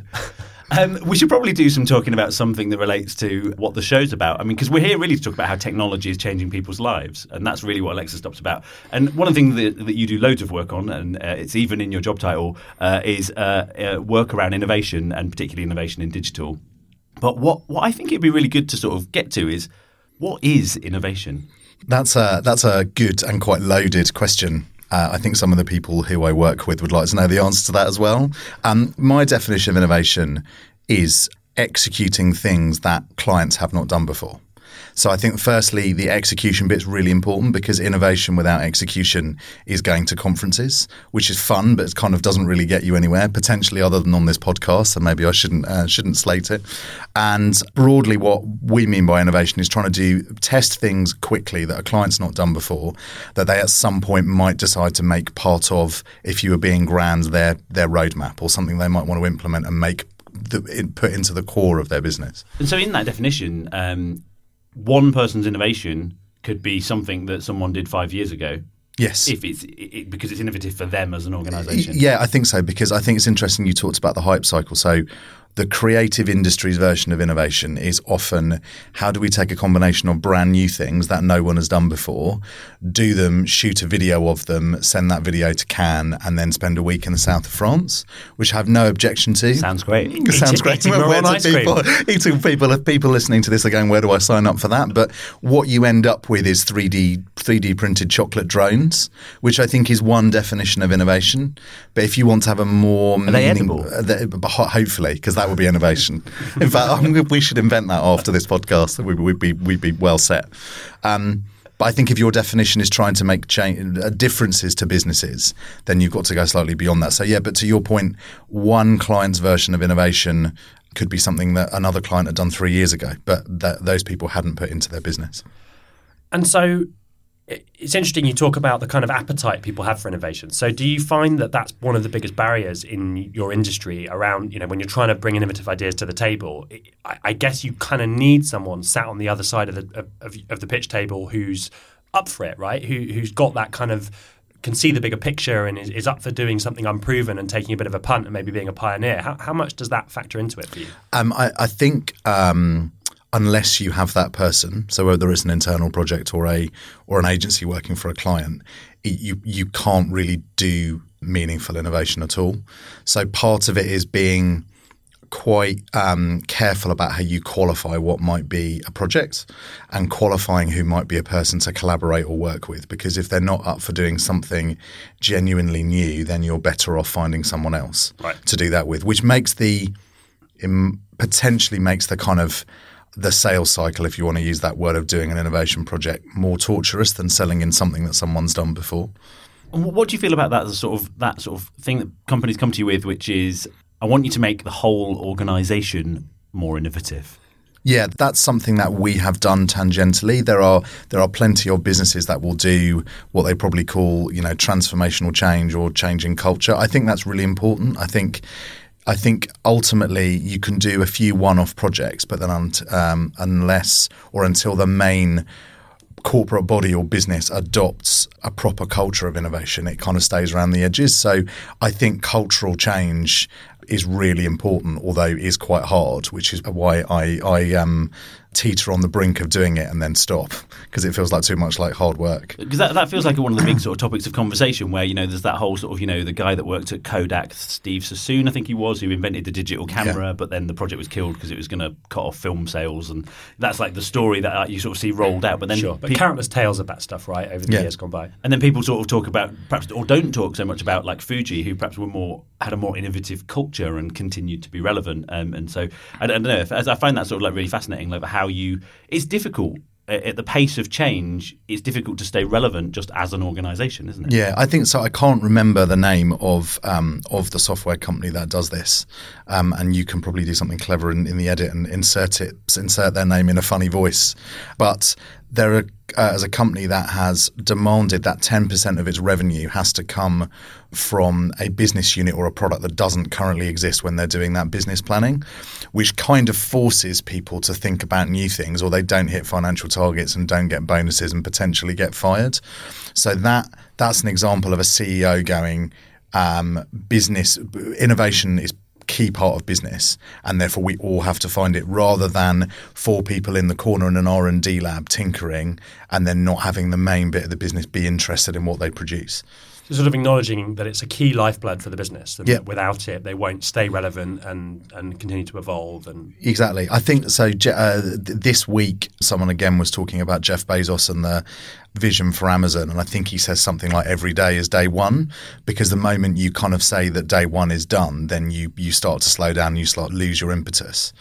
Um, we should probably do some talking about something that relates to what the show's about. I mean, because we're here really to talk about how technology is changing people's lives, and that's really what Alexa Stop's about. And one of the things that, that you do loads of work on, and uh, it's even in your job title, uh, is uh, uh, work around innovation, and particularly innovation in digital. But what, what I think it'd be really good to sort of get to is what is innovation? That's a that's a good and quite loaded question. Uh, I think some of the people who I work with would like to know the answer to that as well. Um, my definition of innovation is executing things that clients have not done before. So I think firstly the execution bit's really important because innovation without execution is going to conferences, which is fun, but it kind of doesn't really get you anywhere. Potentially, other than on this podcast, so maybe I shouldn't uh, shouldn't slate it. And broadly, what we mean by innovation is trying to do test things quickly that a client's not done before, that they at some point might decide to make part of, if you were being grand, their their roadmap or something they might want to implement and make the, put into the core of their business. And so, in that definition, um, one person's innovation could be something that someone did five years ago, Yes. if it's it, because it's innovative for them as an organisation. Yeah, I think so because I think it's interesting you talked about the hype cycle. So the creative industry's version of innovation is often how do we take a combination of brand new things that no one has done before, do them, shoot a video of them, send that video to Cannes, and then spend a week in the south of France, which I have no objection to. Sounds great. It sounds Eating- great. eating Where- where do ice cream. people, eating people, if people listening to this are going, where do I sign up for that? But what you end up with is 3D 3D printed chocolate drones, which I think is one definition of innovation. But if you want to have a more Are they edible? uh, hopefully, because that would be innovation. In fact, we should invent that after this podcast. We, we'd be we'd be well set. Um, but I think if your definition is trying to make change, uh, differences to businesses, then you've got to go slightly beyond that. So yeah, but to your point, one client's version of innovation could be something that another client had done three years ago, but that those people hadn't put into their business. And so it's interesting you talk about the kind of appetite people have for innovation. So do you find that that's one of the biggest barriers in your industry around, you know, when you're trying to bring innovative ideas to the table? I, guess you kind of need someone sat on the other side of the of, of the pitch table who's up for it, right? Who who's got that kind of can see the bigger picture and is, is up for doing something unproven and taking a bit of a punt and maybe being a pioneer. How, how much does that factor into it for you? Um, I, I think um, unless you have that person, so whether it's an internal project or a or an agency working for a client, it, you you can't really do meaningful innovation at all. So part of it is being quite um, careful about how you qualify what might be a project and qualifying who might be a person to collaborate or work with. Because if they're not up for doing something genuinely new, then you're better off finding someone else Right. to do that with, which makes the potentially makes the kind of the sales cycle, if you want to use that word of doing an innovation project, more torturous than selling in something that someone's done before. What do you feel about that as sort of that sort of thing that companies come to you with, which is I want you to make the whole organisation more innovative. Yeah, that's something that we have done tangentially. There are there are plenty of businesses that will do what they probably call, you know, transformational change or changing culture. I think that's really important. I think I think ultimately you can do a few one-off projects, but then unt- um, unless or until the main corporate body or business adopts a proper culture of innovation, it kind of stays around the edges. So I think cultural change is really important, although it is quite hard, which is why I, I um, teeter on the brink of doing it and then stop because it feels like too much like hard work. Because that, that feels like one of the big sort of topics of conversation where, you know, there's that whole sort of, you know, the guy that worked at Kodak, Steve Sasson, I think he was, who invented the digital camera, Yeah. but then the project was killed because it was going to cut off film sales. And that's like the story that uh, you sort of see rolled out. But then Sure, but peop- countless tales of that stuff, right, over the Yeah. years gone by. And then people sort of talk about perhaps or don't talk so much about like Fuji, who perhaps were more had a more innovative culture and continued to be relevant. Um, and so I don't, I don't know. If, as I find that sort of like really fascinating, like how you it's difficult at the pace of change. It's difficult to stay relevant just as an organisation, isn't it? Yeah, I think so. I can't remember the name of um, of the software company that does this, um, and you can probably do something clever in, in the edit and insert it, insert their name in a funny voice. But they're uh, as a company that has demanded that ten percent of its revenue has to come from a business unit or a product that doesn't currently exist when they're doing that business planning, which kind of forces people to think about new things, or they don't hit financial targets and don't get bonuses and potentially get fired. So that that's an example of a CEO going um, business innovation is key part of business and therefore we all have to find it rather than four people in the corner in an R&D lab tinkering and then not having the main bit of the business be interested in what they produce. So sort of acknowledging that it's a key lifeblood for the business, and Yeah. without it, they won't stay relevant and, and continue to evolve. And Exactly. I think so. Uh, this week, someone again was talking about Jeff Bezos and the vision for Amazon, and I think he says something like every day is day one, because the moment you kind of say that day one is done, then you you start to slow down, you start lose your impetus,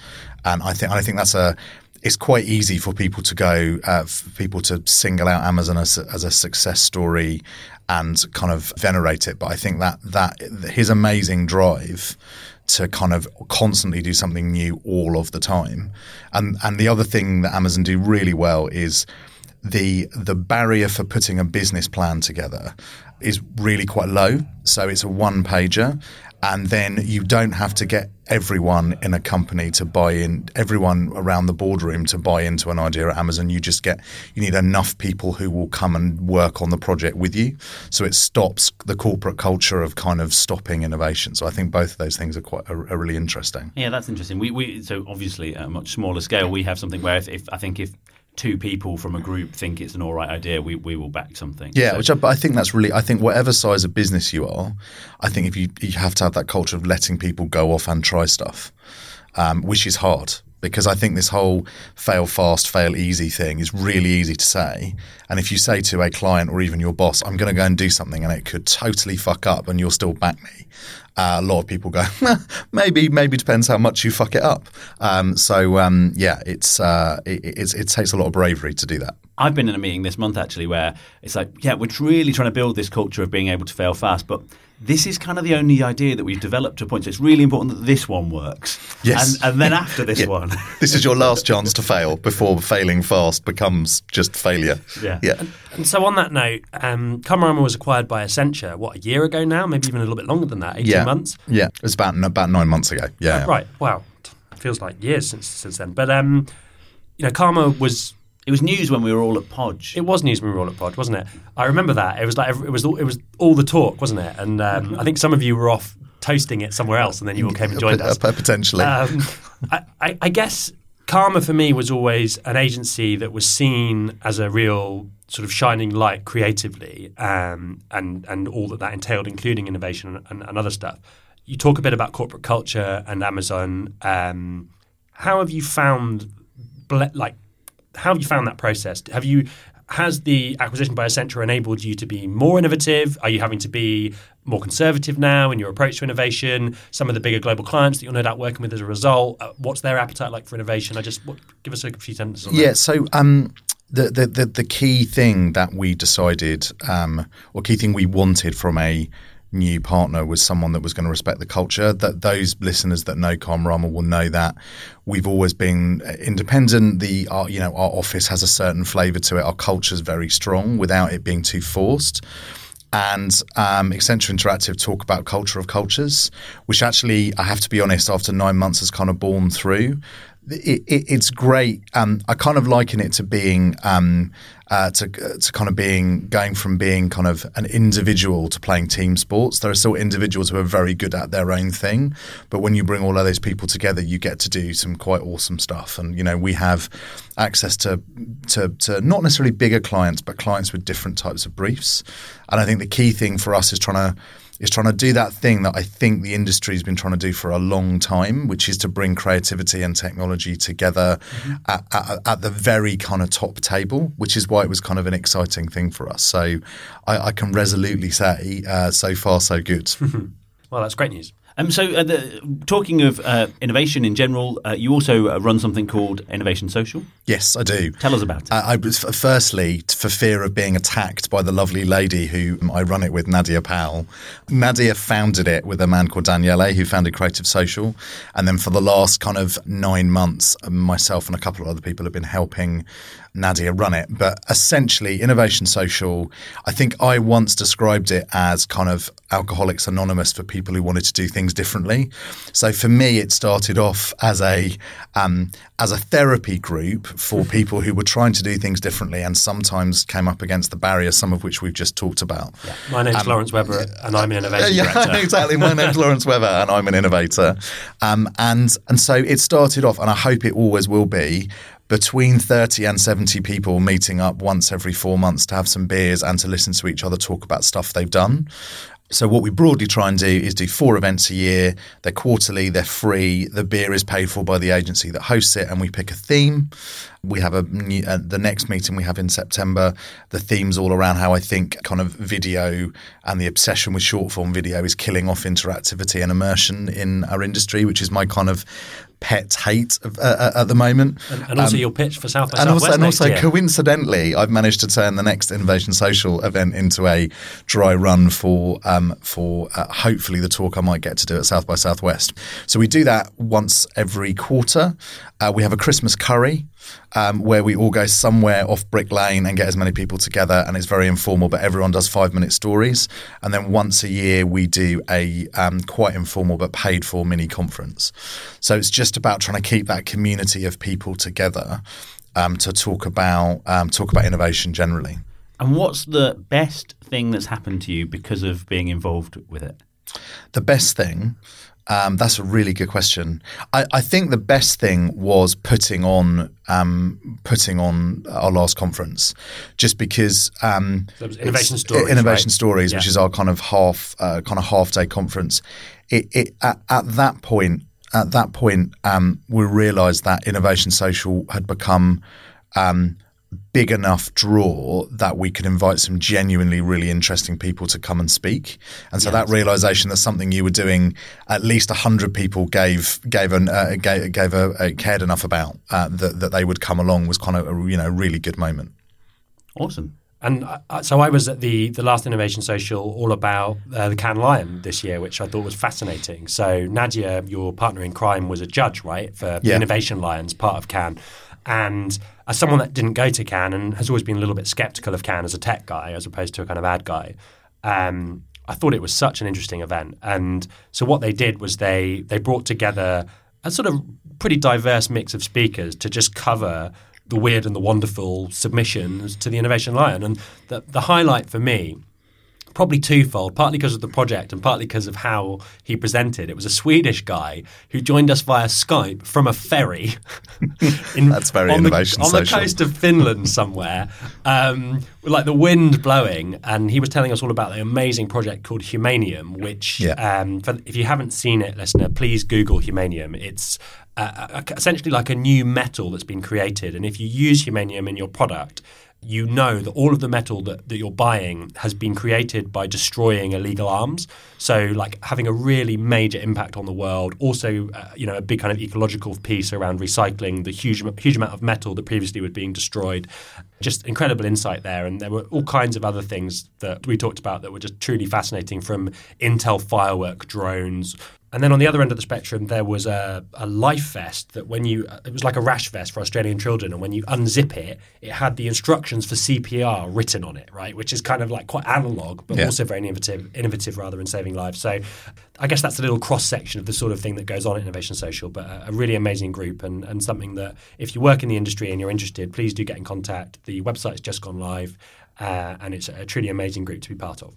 and I think I think that's a. It's quite easy for people to go, uh, for people to single out Amazon as, as a success story and kind of venerate it. But I think that that his amazing drive to kind of constantly do something new all of the time. And and the other thing that Amazon do really well is the the barrier for putting a business plan together is really quite low. So it's a one pager. And then you don't have to get everyone in a company to buy in, everyone around the boardroom to buy into an idea at Amazon. You just get, you need enough people who will come and work on the project with you. So it stops the corporate culture of kind of stopping innovation. So I think both of those things are quite are, are really interesting. Yeah, that's interesting. We, we so obviously at a much smaller scale, we have something where if, if I think if two people from a group think it's an all right idea, we, we will back something. Yeah, So- which I, but I think that's really. I think whatever size of business you are, I think if you you have to have that culture of letting people go off and try stuff, um, which is hard because I think this whole fail fast, fail easy thing is really easy to say. And if you say to a client or even your boss, "I'm going to go and do something," and it could totally fuck up, and you'll still back me, uh, a lot of people go, maybe, maybe depends how much you fuck it up. Um, so um, yeah, it's, uh, it, it takes a lot of bravery to do that. I've been in a meeting this month actually where it's like, yeah, we're really trying to build this culture of being able to fail fast, but this is kind of the only idea that we've developed to a point. So it's really important that this one works. Yes. And, and then after this Yeah. one. this is your last chance to fail before failing fast becomes just failure. Yeah. Yeah. And so, on that note, um, Karmarama was acquired by Accenture, what, a year ago now? Maybe even a little bit longer than that, 18 Yeah. months? Yeah. It was about about nine months ago. Yeah. yeah. Right, wow. Feels like years since, since then. But, um, you know, Karma was It was news when we were all at Podge. It was news when we were all at Podge, wasn't it? I remember that. It was like it was it was all the talk, wasn't it? And um, I think some of you were off toasting it somewhere else, and then you all came and joined us. Potentially. Um, I, I, I guess Karma for me was always an agency that was seen as a real sort of shining light creatively, um, and and all that that entailed, including innovation and, and, and other stuff. You talk a bit about corporate culture and Amazon. Um, how have you found, ble- like, how have you found that process? Have you has the acquisition by Accenture enabled you to be more innovative? Are you having to be more conservative now in your approach to innovation? Some of the bigger global clients that you're no doubt working with as a result, uh, what's their appetite like for innovation? I just what, give us a few sentences on Yeah. that. So um, the, the the the key thing that we decided, um, or key thing we wanted from a new partner was someone that was going to respect the culture. That those listeners that know Rama will know that we've always been independent. The our, you know our office has a certain flavour to it. Our culture is very strong without it being too forced. And um, Accenture Interactive talk about culture of cultures, which actually I have to be honest, after nine months has kind of borne through it, it, it's great. Um, I kind of liken it to being um, uh, to to kind of being going from being kind of an individual to playing team sports. There are still individuals who are very good at their own thing, but when you bring all of those people together, you get to do some quite awesome stuff. And you know, we have access to to, to not necessarily bigger clients, but clients with different types of briefs. And I think the key thing for us is trying to is trying to do that thing that I think the industry has been trying to do for a long time, which is to bring creativity and technology together mm-hmm. at, at, at, the very kind of top table, which is why it was kind of an exciting thing for us. So I, I can resolutely say, uh, so far, so good. well, that's great news. Um, so, uh, the, talking of uh, innovation in general, uh, you also uh, run something called Innovation Social. Yes, I do. Tell us about it. I was firstly for fear of being attacked by the lovely lady who I run it with, Nadia Powell. Nadia founded it with a man called Daniele, who founded Creative Social, and then for the last kind of nine months, myself and a couple of other people have been helping Nadia run it. But essentially, Innovation Social, I think I once described it as kind of Alcoholics Anonymous for people who wanted to do things differently. So for me, it started off as a um, as a therapy group for people who were trying to do things differently and sometimes came up against the barriers, some of which we've just talked about. Yeah. My name's um, Lawrence Weber, and I'm an innovation yeah, director. exactly. My name's Lawrence Weber, and I'm an innovator. Um, and and so it started off, and I hope it always will be between 30 and 70 people meeting up once every four months to have some beers and to listen to each other talk about stuff they've done. So what we broadly try and do is do four events a year. They're quarterly, they're free. The beer is paid for by the agency that hosts it, and we pick a theme. We have a uh, the next meeting we have in September. The theme's all around how I think kind of video and the obsession with short form video is killing off interactivity and immersion in our industry, which is my kind of pet hate of, uh, uh, at the moment. And, and also um, your pitch for South by and Southwest also, and also year. coincidentally, I've managed to turn the next Innovation Social event into a dry run for um, for uh, hopefully the talk I might get to do at South by Southwest. So we do that once every quarter. Uh, we have a Christmas curry um, where we all go somewhere off Brick Lane and get as many people together, and it's very informal. But everyone does five minute stories, and then once a year we do a um, quite informal but paid for mini conference. So it's just about trying to keep that community of people together um, to talk about um, talk about innovation generally. And what's the best thing that's happened to you because of being involved with it? The best thing um, that's a really good question. I, I, think the best thing was putting on um, putting on our last conference, just because um, innovation stories, innovation right? stories, yeah. which is our kind of half uh, kind of half day conference. It, it at, at, that point, at that point, um, we realised that innovation social had become um, big enough draw that we could invite some genuinely really interesting people to come and speak. And so that realization that something you were doing, at least hundred people gave gave an uh, gave, gave a, a, cared enough about uh, that that they would come along was kind of a, you know really good moment. Awesome. And uh, so I was at the the last Innovation Social all about uh, the Cannes Lion this year, which I thought was fascinating. So Nadia, your partner in crime, was a judge, right, for yeah. Innovation Lions, part of Cannes. And as someone that didn't go to Cannes and has always been a little bit skeptical of Cannes as a tech guy as opposed to a kind of ad guy, um, I thought it was such an interesting event. And so what they did was they they brought together a sort of pretty diverse mix of speakers to just cover the weird and the wonderful submissions to the Innovation Lion. And the, the highlight for me probably twofold, partly because of the project and partly because of how he presented. It was a Swedish guy who joined us via Skype from a ferry. in, That's very on innovation the, On the coast of Finland somewhere, um, like the wind blowing. And he was telling us all about the amazing project called Humanium, which, yeah. um, for, if you haven't seen it, listener, please Google Humanium. It's uh, essentially like a new metal that's been created. And if you use Humanium in your product, you know that all of the metal that, that you're buying has been created by destroying illegal arms. So, like having a really major impact on the world. Also, uh, you know, a big kind of ecological piece around recycling the huge huge amount of metal that previously was being destroyed. Just incredible insight there, and there were all kinds of other things that we talked about that were just truly fascinating, from Intel firework drones And then on the other end of the spectrum, there was a, a life vest that when you, it was like a rash vest for Australian children. And when you unzip it, it had the instructions for CPR written on it, right? Which is kind of like quite analog, but Yeah. also very innovative, innovative rather in saving lives. So I guess that's a little cross section of the sort of thing that goes on at Innovation Social, but a, a really amazing group and, and something that if you work in the industry and you're interested, please do get in contact. The website's just gone live uh, and it's a truly amazing group to be part of.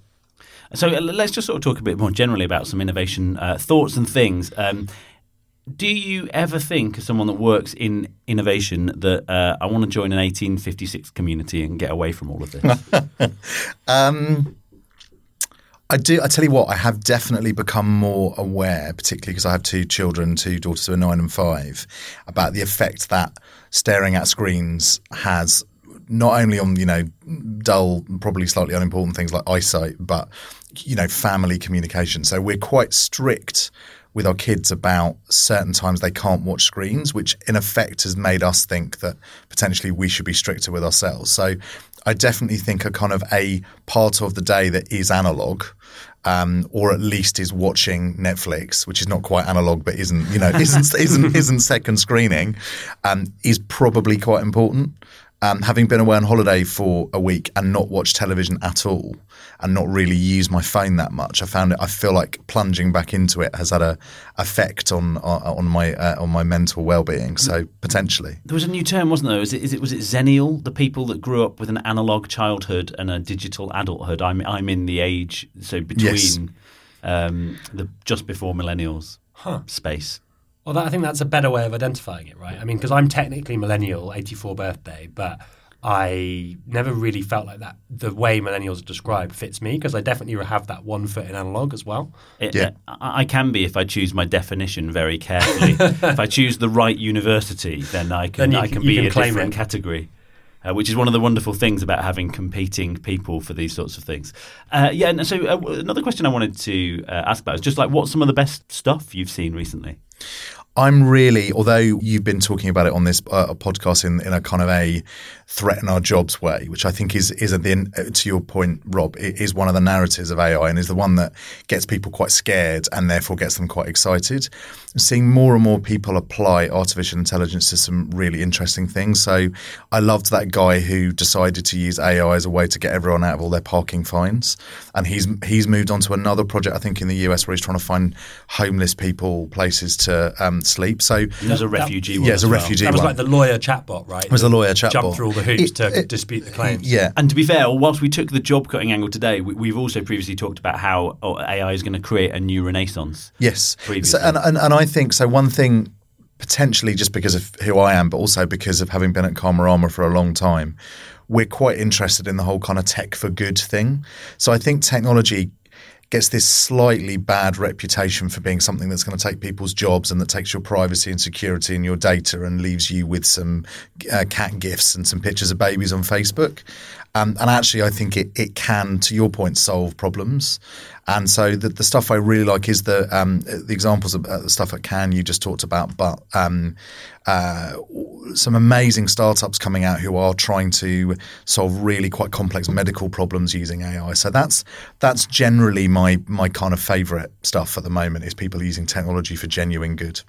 So let's just sort of talk a bit more generally about some innovation uh, thoughts and things. Um, do you ever think, as someone that works in innovation, that uh, I want to join an 1856 community and get away from all of this? Um, I do. I tell you what, I have definitely become more aware, particularly because I have two children, two daughters who are nine and five, about the effect that staring at screens has not only on you know dull, probably slightly unimportant things like eyesight, but you know family communication. So we're quite strict with our kids about certain times they can't watch screens, which in effect has made us think that potentially we should be stricter with ourselves. So I definitely think a kind of a part of the day that is analog. Um, or at least is watching Netflix, which is not quite analog, but isn't you know isn't isn't, isn't second screening, um, is probably quite important. Um, having been away on holiday for a week and not watch television at all, and not really use my phone that much, I found it. I feel like plunging back into it has had a effect on on, on my uh, on my mental well being. So potentially, there was a new term, wasn't there? Is it, is it was it Xennial? The people that grew up with an analog childhood and a digital adulthood. I'm I'm in the age so between Yes. um, the just before millennials space. Well, that, I think that's a better way of identifying it, right? I mean, because I'm technically millennial, 84 birthday, but I never really felt like that. The way millennials are described fits me because I definitely have that one foot in analog as well. It, Yeah. I, I can be if I choose my definition very carefully. if I choose the right university, then I can Then you I can- can be can a claim different it. category. Uh, which is one of the wonderful things about having competing people for these sorts of things. Uh, yeah, and so uh, another question I wanted to uh, ask about is just like what's some of the best stuff you've seen recently? I'm really, although you've been talking about it on this uh, podcast in, in a kind of a threaten our jobs way, which I think is is at the end, uh, to your point, Rob, is one of the narratives of AI and is the one that gets people quite scared and therefore gets them quite excited. Seeing more and more people apply artificial intelligence to some really interesting things. So I loved that guy who decided to use AI as a way to get everyone out of all their parking fines, and he's he's moved on to another project I think in the US where he's trying to find homeless people places to um, sleep. So There's a refugee one. yeah, as a well. refugee That was one. like the lawyer chatbot, right? It was the lawyer chatbot. Jump through all the hoops It- to it- dispute the claims. yeah, And to be fair, whilst we took the job cutting angle today, we, we've also previously talked about how oh, AI is going to create a new renaissance. Yes. previously. So, and, and, and I think so. One thing, potentially just because of who I am, but also because of having been at Karmarama for a long time, we're quite interested in the whole kind of tech for good thing. So I think technology gets this slightly bad reputation for being something that's going to take people's jobs and that takes your privacy and security and your data and leaves you with some uh, cat gifts and some pictures of babies on Facebook. Um, and actually, I think it, it can, to your point, solve problems. And so the, the stuff I really like is the um, the examples of uh, the stuff at Cannes you just talked about, but um, uh, some amazing startups coming out who are trying to solve really quite complex medical problems using AI. So that's that's generally my my kind of favourite stuff at the moment is people using technology for genuine good.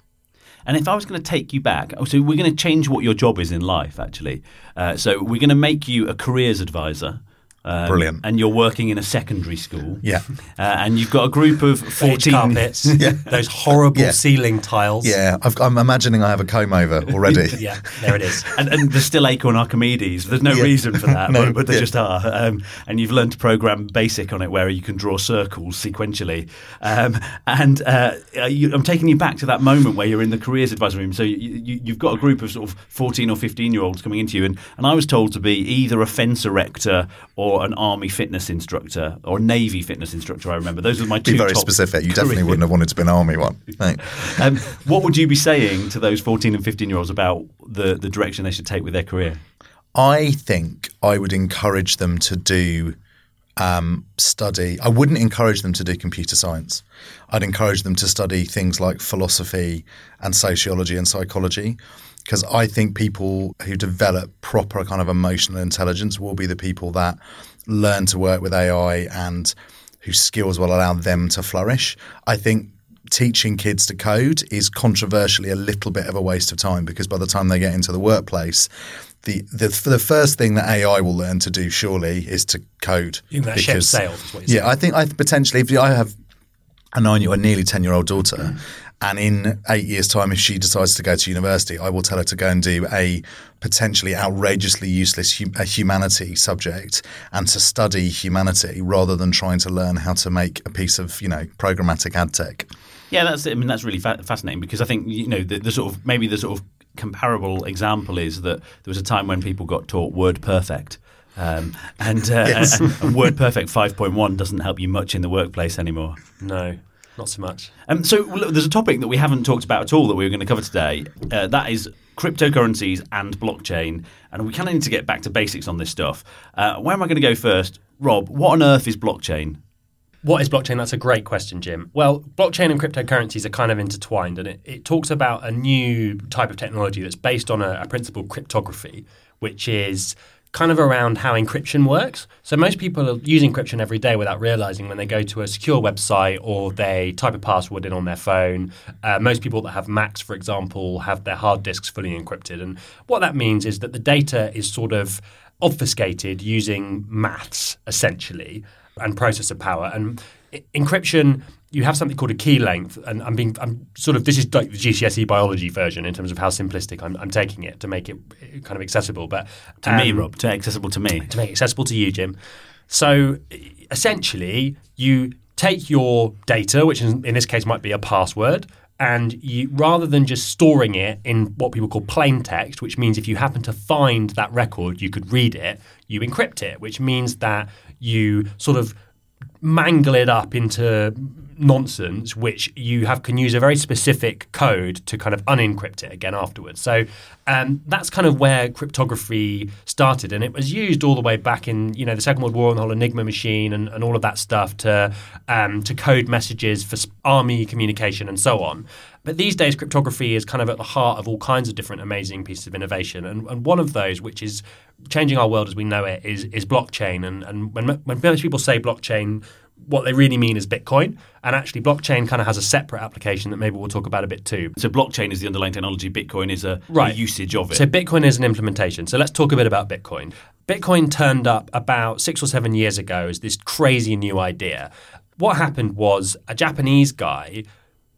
And if I was going to take you back, oh, so we're going to change what your job is in life, actually. Uh, so we're going to make you a careers advisor. Um, Brilliant. And you're working in a secondary school. Yeah. Uh, and you've got a group of Beige 14 carpets, yeah. those horrible Yeah. ceiling tiles. Yeah, I've, I'm imagining I have a comb over already. Yeah, there it is. and, and there's still Acorn Archimedes. There's no Yeah. reason for that, No, but, but there yeah. just are. Um, and you've learned to program BASIC on it, where you can draw circles sequentially. Um, and uh, you, I'm taking you back to that moment where you're in the careers advisory room. So you, you, you've got a group of sort of 14 or 15 year olds coming into you, and, and I was told to be either a fence erector or an army fitness instructor or a navy fitness instructor. I remember those were my two. Be very specific. You definitely career- wouldn't have wanted to be an army one. Um, what would you be saying to those 14 and 15 year olds about the, the direction they should take with their career? I think I would encourage them to do um, study. I wouldn't encourage them to do computer science. I'd encourage them to study things like philosophy and sociology and psychology. Because I think people who develop proper kind of emotional intelligence will be the people that learn to work with AI and whose skills will allow them to flourish. I think teaching kids to code is controversially a little bit of a waste of time because by the time they get into the workplace, the, the the first thing that AI will learn to do surely is to code. You think that ship's sailed, is what you're saying. yeah, I think I potentially if I have a nine year, a nearly ten year old daughter, mm. And in eight years' time, if she decides to go to university, I will tell her to go and do a potentially outrageously useless hum- a humanity subject and to study humanity rather than trying to learn how to make a piece of you know programmatic ad tech. Yeah, that's I mean that's really fa- fascinating because I think you know the, the sort of maybe the sort of comparable example is that there was a time when people got taught WordPerfect. Um, and, uh, Yes. and, and WordPerfect 5.1 doesn't help you much in the workplace anymore. No, not so much. Um, so look, there's a topic that we haven't talked about at all that we were going to cover today. Uh, that is cryptocurrencies and blockchain, and we kind of need to get back to basics on this stuff. Uh, where am I going to go first, Rob? What on earth is blockchain? What is blockchain? That's a great question, Jim. Well, blockchain and cryptocurrencies are kind of intertwined, and it, it talks about a new type of technology that's based on a, a principle cryptography, which is kind of around how encryption works. So most people using encryption every day without realizing when they go to a secure website or they type a password in on their phone. Uh, most people that have Macs, for example, have their hard disks fully encrypted. And what that means is that the data is sort of obfuscated using maths, essentially, and processor power. And encryption, you have something called a key length, and I'm being, I'm sort of, this is like the GCSE biology version in terms of how simplistic I'm, I'm taking it to make it kind of accessible. But To me, um, Rob, to accessible to me. to make it accessible to you, Jim. So essentially, you take your data, which in, in this case might be a password, and you rather than just storing it in what people call plain text, which means if you happen to find that record, you could read it, you encrypt it, which means that you sort of mangle it up into nonsense, which you have can use a very specific code to kind of unencrypt it again afterwards. So um, that's kind of where cryptography started, and it was used all the way back in you know the Second World War and the whole Enigma machine and, and all of that stuff to um, to code messages for army communication and so on. But these days, cryptography is kind of at the heart of all kinds of different amazing pieces of innovation, and, and one of those, which is changing our world as we know it, is is blockchain. And and when when most people say blockchain, what they really mean is Bitcoin. And actually, blockchain kind of has a separate application that maybe we'll talk about a bit too. So blockchain is the underlying technology. Bitcoin is a, Right. a usage of it. So Bitcoin is an implementation. So let's talk a bit about Bitcoin. Bitcoin turned up about six or seven years ago as this crazy new idea. What happened was a Japanese guy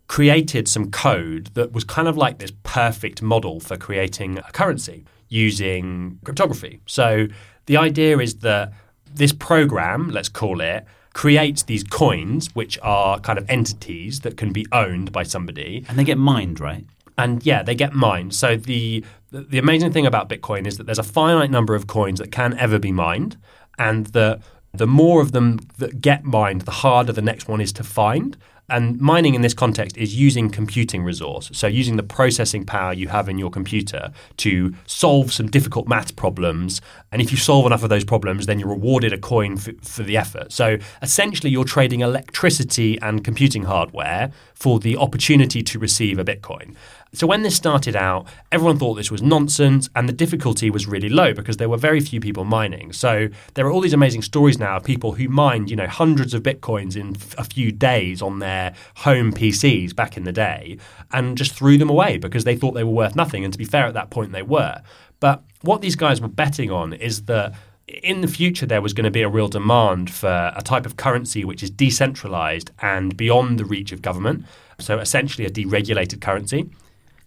created some code that was kind of like this perfect model for creating a currency using cryptography. So the idea is that this program, let's call it, creates these coins, which are kind of entities that can be owned by somebody. and they get mined, right? And yeah, they get mined. So the the amazing thing about Bitcoin is that there's a finite number of coins that can ever be mined, and the the more of them that get mined, the harder the next one is to find. And mining in this context is using computing resource. So using the processing power you have in your computer to solve some difficult math problems. And if you solve enough of those problems, then you're rewarded a coin for, for the effort. So essentially, you're trading electricity and computing hardware for the opportunity to receive a Bitcoin. So when this started out, everyone thought this was nonsense, and the difficulty was really low because there were very few people mining. So there are all these amazing stories now of people who mined, you know, hundreds of bitcoins in a few days on their home PCs back in the day, and just threw them away because they thought they were worth nothing. And to be fair, at that point they were. But what these guys were betting on is that in the future there was going to be a real demand for a type of currency which is decentralized and beyond the reach of government. So essentially a deregulated currency.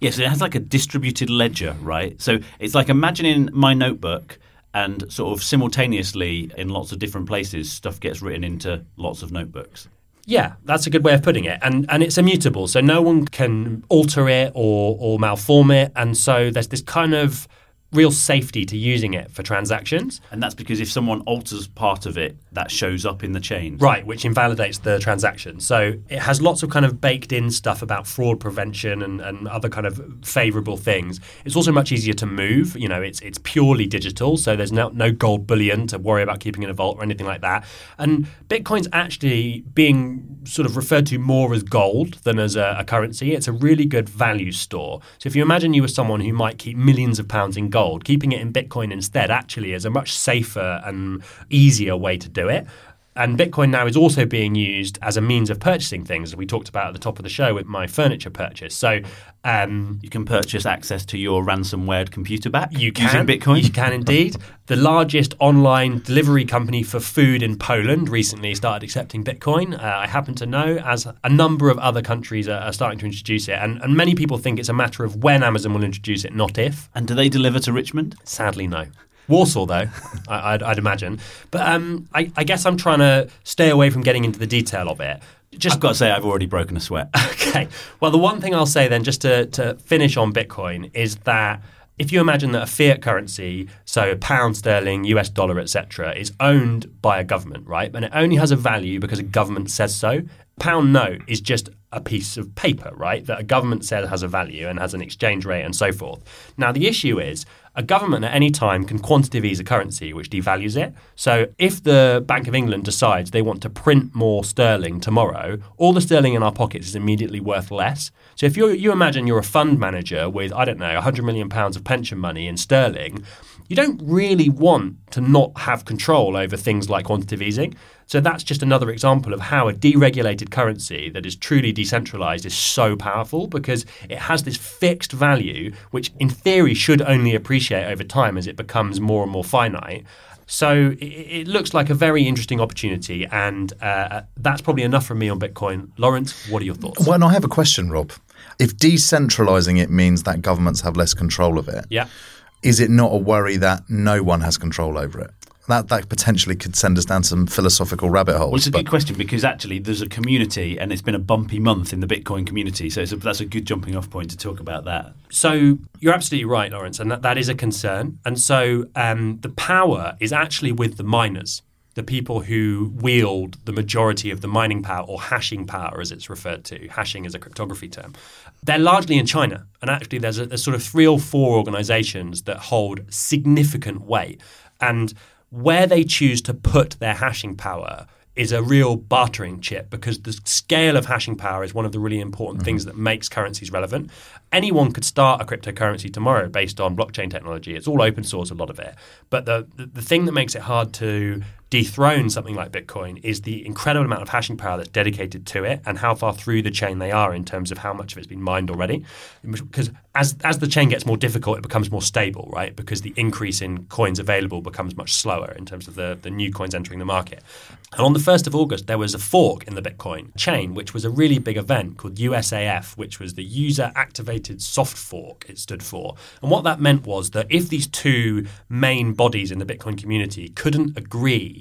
Yes, it has like a distributed ledger, right? So it's like imagining my notebook and sort of simultaneously in lots of different places, stuff gets written into lots of notebooks. Yeah, that's a good way of putting it. And and it's immutable. So no one can alter it or or malform it. And so there's this kind of real safety to using it for transactions. And that's because if someone alters part of it, that shows up in the chain. Right, which invalidates the transaction. So it has lots of kind of baked in stuff about fraud prevention and, and other kind of favorable things. It's also much easier to move. You know, it's it's purely digital, so there's no no gold bullion to worry about keeping in a vault or anything like that. And Bitcoin's actually being sort of referred to more as gold than as a, a currency. It's a really good value store. So if you imagine you were someone who might keep millions of pounds in gold, keeping it in Bitcoin instead actually is a much safer and easier way to do it. And Bitcoin now is also being used as a means of purchasing things, as we talked about at the top of the show with my furniture purchase. So um, You can purchase access to your ransomware computer back you can using Bitcoin. You can indeed. the largest online delivery company for food in Poland recently started accepting Bitcoin. Uh, I happen to know, as a number of other countries are, are starting to introduce it, and, and many people think it's a matter of when Amazon will introduce it, not if. And do they deliver to Richmond? Sadly, no. Warsaw, though, I, I'd, I'd imagine. But um, I, I guess I'm trying to stay away from getting into the detail of it. Just I've got to say, I've already broken a sweat. Okay. Well, the one thing I'll say then, just to, to finish on Bitcoin, is that if you imagine that a fiat currency, so pound sterling, US dollar, etc., is owned by a government, right? And it only has a value because a government says so. Pound note is just a piece of paper, right? That a government says has a value and has an exchange rate and so forth. Now, the issue is a government at any time can quantitative ease a currency, which devalues it. So, if the Bank of England decides they want to print more sterling tomorrow, all the sterling in our pockets is immediately worth less. So, if you you imagine you're a fund manager with I don't know 100 million pounds of pension money in sterling, you don't really want to not have control over things like quantitative easing. So that's just another example of how a deregulated currency that is truly decentralized is so powerful because it has this fixed value, which in theory should only appreciate over time as it becomes more and more finite. So it, it looks like a very interesting opportunity, and uh, that's probably enough from me on Bitcoin. Lawrence, what are your thoughts? Well, and I have a question, Rob. If decentralizing it means that governments have less control of it, Yeah. is it not a worry that no one has control over it? That that potentially could send us down some philosophical rabbit holes. Well, it's a but- good question because actually there's a community and it's been a bumpy month in the Bitcoin community. So it's a, that's a good jumping off point to talk about that. So you're absolutely right, Lawrence, and that, that is a concern. And so um, the power is actually with the miners, the people who wield the majority of the mining power or hashing power, as it's referred to. Hashing is a cryptography term. They're largely in China, and actually there's, a, there's sort of three or four organizations that hold significant weight. And where they choose to put their hashing power is a real bartering chip because the scale of hashing power is one of the really important mm-hmm. things that makes currencies relevant. Anyone could start a cryptocurrency tomorrow based on blockchain technology. It's all open source, a lot of it. But the, the, the thing that makes it hard to dethrone something like Bitcoin is the incredible amount of hashing power that's dedicated to it and how far through the chain they are in terms of how much of it's been mined already. Because as, as the chain gets more difficult, it becomes more stable, right? Because the increase in coins available becomes much slower in terms of the, the new coins entering the market. And on the 1st of August, there was a fork in the Bitcoin chain, which was a really big event called USAF, which was the User Activated Soft Fork, it stood for. And what that meant was that if these two main bodies in the Bitcoin community couldn't agree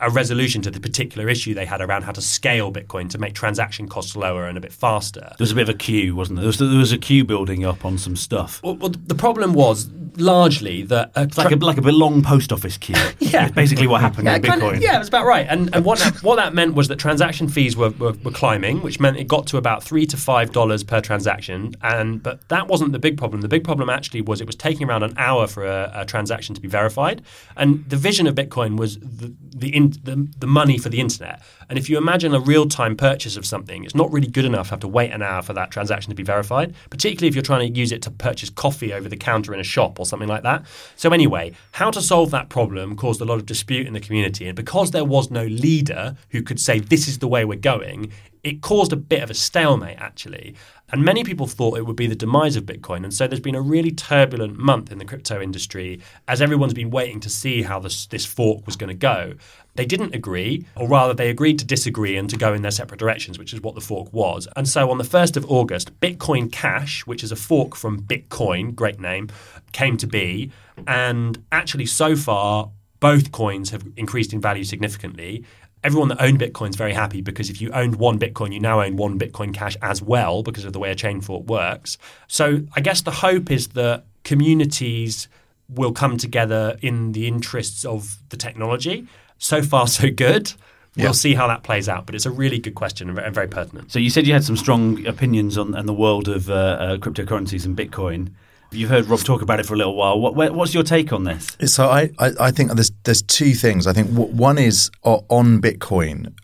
a resolution to the particular issue they had around how to scale Bitcoin to make transaction costs lower and a bit faster. There was a bit of a queue, wasn't there? There was, there was a queue building up on some stuff. Well, well, the problem was largely that a It's like a, like a bit long post office queue. Yeah. It's basically what happened yeah, in kind Bitcoin. of, yeah, it was about right. And, and what, that, what that meant was that transaction fees were, were, were climbing, which meant it got to about three to five dollars per transaction. And but that wasn't the big problem. The big problem actually was it was taking around an hour for a, a transaction to be verified. And the vision of Bitcoin was the the, in, the the money for the internet. And if you imagine a real time purchase of something, it's not really good enough to have to wait an hour for that transaction to be verified, particularly if you're trying to use it to purchase coffee over the counter in a shop or something like that. So, anyway, how to solve that problem caused a lot of dispute in the community. And because there was no leader who could say, this is the way we're going, it caused a bit of a stalemate, actually. And many people thought it would be the demise of Bitcoin. And so there's been a really turbulent month in the crypto industry as everyone's been waiting to see how this, this fork was going to go. They didn't agree, or rather, they agreed to disagree and to go in their separate directions, which is what the fork was. And so on the 1st of August, Bitcoin Cash, which is a fork from Bitcoin, great name, came to be. And actually, so far, both coins have increased in value significantly. Everyone that owned Bitcoin is very happy because if you owned one Bitcoin, you now own one Bitcoin Cash as well because of the way a chain fork works. So I guess the hope is that communities will come together in the interests of the technology. So far, so good. We'll Yeah. see how that plays out, but it's a really good question and very, pertinent. So you said you had some strong opinions on, on the world of uh, uh, cryptocurrencies and Bitcoin. You've heard Rob talk about it for a little while. What, what's your take on this? So I, I, I think there's there's two things. I think one is on Bitcoin.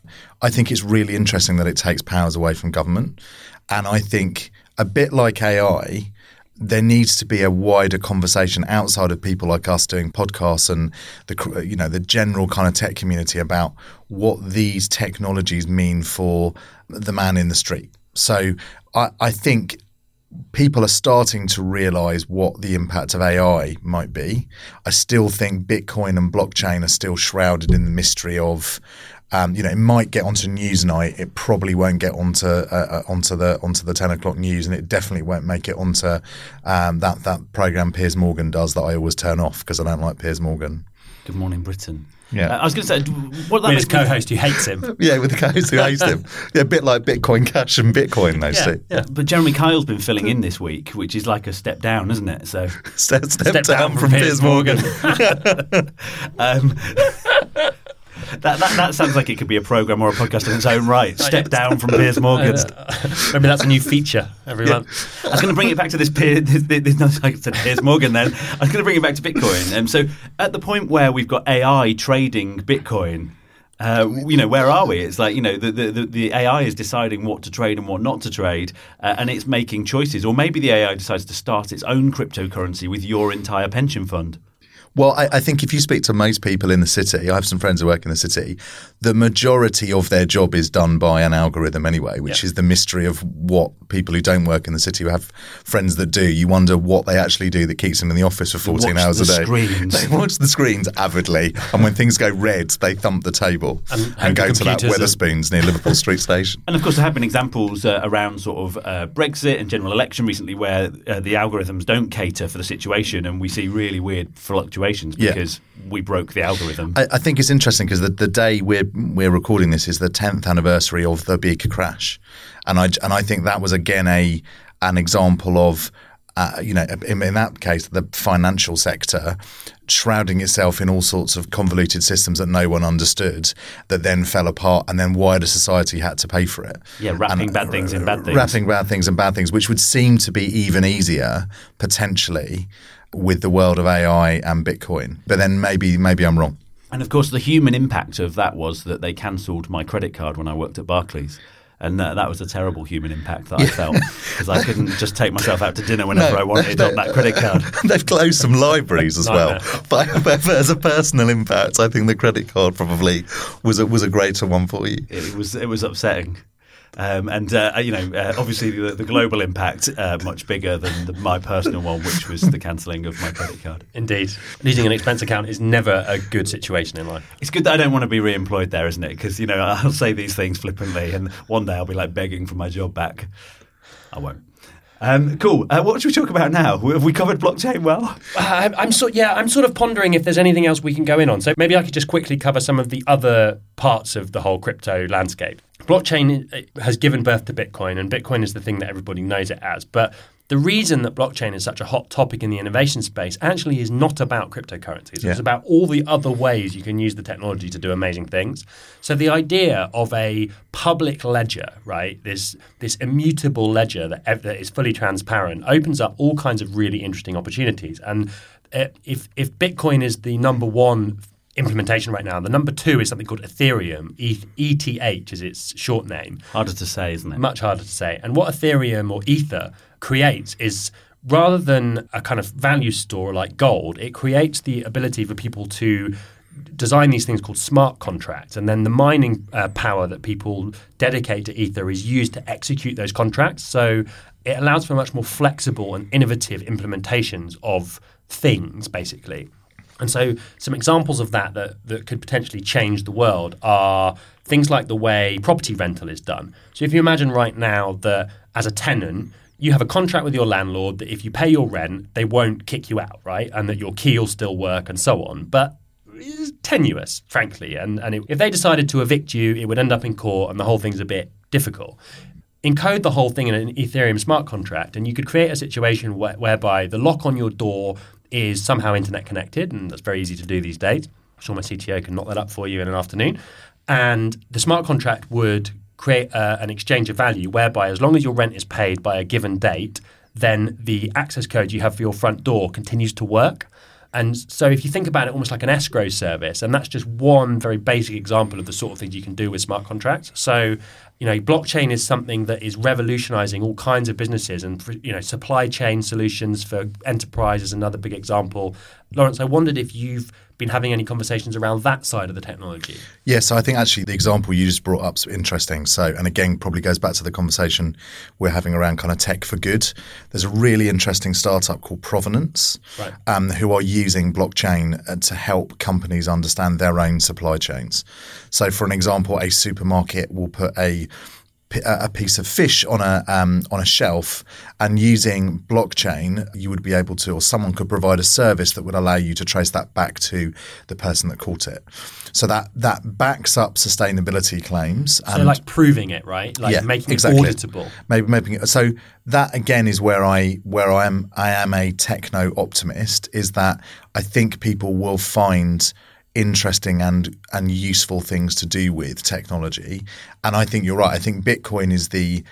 I think it's really interesting that it takes powers away from government, and I think a bit like AI, there needs to be a wider conversation outside of people like us doing podcasts and the you know the general kind of tech community about what these technologies mean for the man in the street. So I, I think people are starting to realize what the impact of AI might be. I still think Bitcoin and blockchain are still shrouded in the mystery of um, you know, it might get onto Newsnight. It probably won't get onto uh, uh, onto the onto the ten o'clock news, and it definitely won't make it onto um, that that program Piers Morgan does that I always turn off because I don't like Piers Morgan. Good morning, Britain. Yeah, uh, I was going to say, what that with his co-host who hates him. yeah, with the co-host who hates him. Yeah, a bit like Bitcoin Cash and Bitcoin, those Yeah, two. yeah. But Jeremy Kyle's been filling in this week, which is like a step down, isn't it? So, Step, step, down, from, Piers Morgan. um, that, that that sounds like it could be a program or a podcast in its own right. Step down from Piers Morgan. Maybe that's a new feature every month. I was going to bring it back to this, Pier, this, this, no, I said Piers Morgan then. I was going to bring it back to Bitcoin. Um, so at the point where we've got AI trading Bitcoin, uh, you know, where are we? It's like, you know, the, the, the- the AI is deciding what to trade and what not to trade, uh, and it's making choices. Or maybe the AI decides to start its own cryptocurrency with your entire pension fund. Well, I, I think if you speak to most people in the city, I have some friends who work in the city, the majority of their job is done by an algorithm anyway, which Yeah. is the mystery of what people who don't work in the city who have friends that do. You wonder what they actually do that keeps them in the office for 14 watch hours a day. screens. They watch the screens avidly, and when things go red, they thump the table and, hope go the to that Wetherspoons near Liverpool Street Station. And of course, there have been examples uh, around sort of uh, Brexit and general election recently where uh, the algorithms don't cater for the situation, and we see really weird fluctuations Yeah. because we broke the algorithm. I, I think it's interesting because the, the day we're we're recording this is the tenth anniversary of the big crash, and I and I think that was again a an example of. Uh, you know, in, in that case, the financial sector shrouding itself in all sorts of convoluted systems that no one understood, that then fell apart, and then wider society had to pay for it. Yeah, wrapping And, bad things in bad things. Wrapping bad things in bad things, which would seem to be even easier potentially with the world of AI and Bitcoin. But then maybe maybe I'm wrong. And of course, the human impact of that was that they cancelled my credit card when I worked at Barclays. And uh, that was a terrible human impact that I felt because I couldn't just take myself out to dinner whenever No. I wanted on that credit card. They've closed some libraries as well. But, but as a personal impact, I think the credit card probably was a, was a greater one for you. It was it was upsetting. Um, and uh, you know, uh, obviously the, the global impact uh, much bigger than the, my personal one, which was the cancelling of my credit card. Indeed. Losing an expense account is never a good situation in life. It's good that I don't want to be re-employed there, isn't it? Because you know I'll say these things flippantly, and one day I'll be like begging for my job back. I won't. Um, cool. Uh, what should we talk about now? Have we covered blockchain well? Uh, I'm, I'm sort yeah, I'm sort of pondering if there's anything else we can go in on. So maybe I could just quickly cover some of the other parts of the whole crypto landscape. Blockchain has given birth to Bitcoin, and Bitcoin is the thing that everybody knows it as. But the reason that blockchain is such a hot topic in the innovation space actually is not about cryptocurrencies. Yeah. It's about all the other ways you can use the technology to do amazing things. So the idea of a public ledger, right, this this immutable ledger that, that is fully transparent, opens up all kinds of really interesting opportunities. And uh, if if Bitcoin is the number one implementation right now, the number two is something called Ethereum. E- ETH is its short name Harder to say, isn't it? much harder to say. And what Ethereum or Ether creates is rather than a kind of value store like gold, it creates the ability for people to design these things called smart contracts. And then the mining uh, power that people dedicate to Ether is used to execute those contracts. So it allows for much more flexible and innovative implementations of things, basically. And so, some examples of that, that that could potentially change the world are things like the way property rental is done. So, if you imagine right now that as a tenant, you have a contract with your landlord that if you pay your rent, they won't kick you out, right? And that your key will still work and so on. But it's tenuous, frankly. And, and it, if they decided to evict you, it would end up in court and the whole thing's a bit difficult encode the whole thing in an Ethereum smart contract, and you could create a situation where, whereby the lock on your door is somehow internet connected, and that's very easy to do these days. I'm sure my CTO can knock that up for you in an afternoon. And the smart contract would create uh, an exchange of value whereby, as long as your rent is paid by a given date, then the access code you have for your front door continues to work. And so if you think about it almost like an escrow service, and that's just one very basic example of the sort of things you can do with smart contracts. So, you know, blockchain is something that is revolutionizing all kinds of businesses and, you know, supply chain solutions for enterprise is another big example. Lawrence, I wondered if you've been having any conversations around that side of the technology? Yeah, so I think actually the example you just brought up is interesting. So, and again, probably goes back to the conversation we're having around kind of tech for good. There's a really interesting startup called Provenance, right. um, who are using blockchain uh, to help companies understand their own supply chains. So, for an example, a supermarket will put a a piece of fish on a um, on a shelf, and using blockchain, you would be able to, or someone could provide a service that would allow you to trace that back to the person that caught it. So that that backs up sustainability claims. So like proving it, right? Like yeah, making exactly. it auditable. Maybe making it. So that again is where I where I am I am a techno optimist. Is that I think people will find interesting and and useful things to do with technology. And I think you're right. I think Bitcoin is the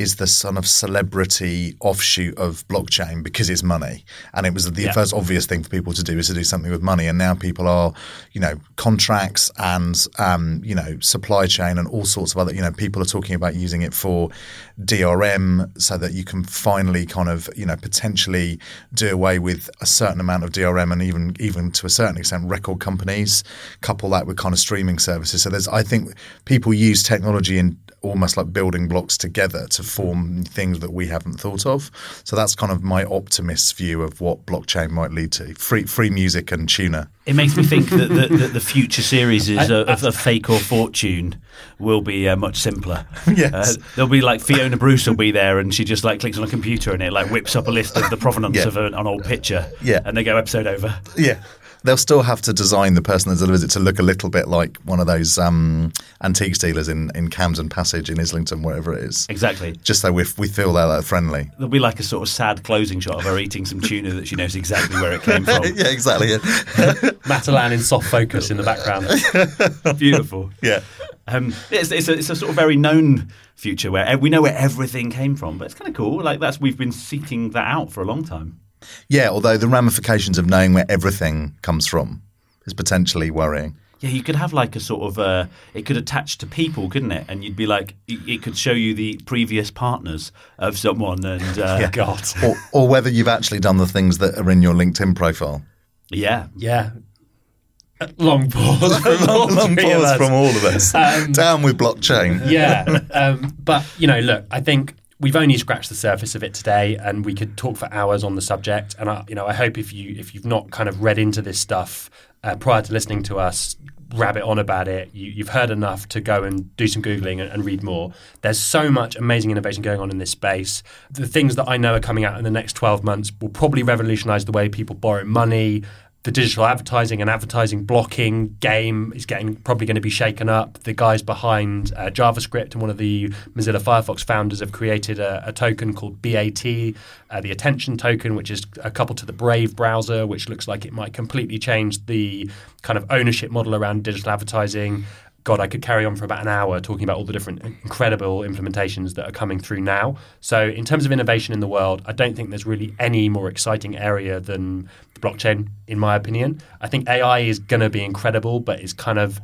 is the sort of celebrity offshoot of blockchain because it's money. And it was the yeah. first obvious thing for people to do is to do something with money. And now people are, you know, contracts and, um, you know, supply chain and all sorts of other, you know, people are talking about using it for DRM so that you can finally kind of, you know, potentially do away with a certain amount of DRM and even, even to a certain extent, record companies, couple that with kind of streaming services. So there's, I think people use technology in almost like building blocks together to form things that we haven't thought of. So that's kind of my optimist view of what blockchain might lead to. Free free music and tuna. It makes me think that the, the, the future series is of, of, Fake or Fortune will be uh, much simpler. yes. Uh, there'll be like Fiona Bruce will be there and she just like clicks on a computer and it like whips up a list of the provenance yeah. of an, an old picture. Yeah. And they go episode over. Yeah they'll still have to design the person that delivers it to look a little bit like one of those um, antique dealers in, in Camden Passage in Islington, wherever it is. Exactly. Just so we, we feel they're that friendly. There'll be like a sort of sad closing shot of her eating some tuna that she knows exactly where it came from. yeah, exactly. Yeah. Matalan in soft focus in the background. Beautiful. Yeah. Um, it's, it's, a, it's a sort of very known future where we know where everything came from, but it's kind of cool. Like that's we've been seeking that out for a long time. Yeah, although the ramifications of knowing where everything comes from is potentially worrying. Yeah, you could have like a sort of uh, it could attach to people, couldn't it? And you'd be like, it could show you the previous partners of someone, and uh, yeah. God, or, or whether you've actually done the things that are in your LinkedIn profile. Yeah, yeah. Long pause from all, long pause from all of us. Um, Down with blockchain. Yeah, um, but you know, look, I think we've only scratched the surface of it today, and we could talk for hours on the subject. And I, you know, I hope if you if you've not kind of read into this stuff uh, prior to listening to us rabbit on about it, you, have heard enough to go and do some googling and, and, read more. There's so much amazing innovation going on in this space. The things that I know are coming out in the next 12 months will probably revolutionise the way people borrow money, the digital advertising and advertising blocking game is getting probably going to be shaken up. The guys behind uh, JavaScript and one of the Mozilla Firefox founders have created a, a token called BAT, uh, the attention token, which is a couple to the Brave browser, which looks like it might completely change the kind of ownership model around digital advertising. God, I could carry on for about an hour talking about all the different incredible implementations that are coming through now. So, in terms of innovation in the world, I don't think there's really any more exciting area than the blockchain, in my opinion. I think AI is going to be incredible, but it's kind of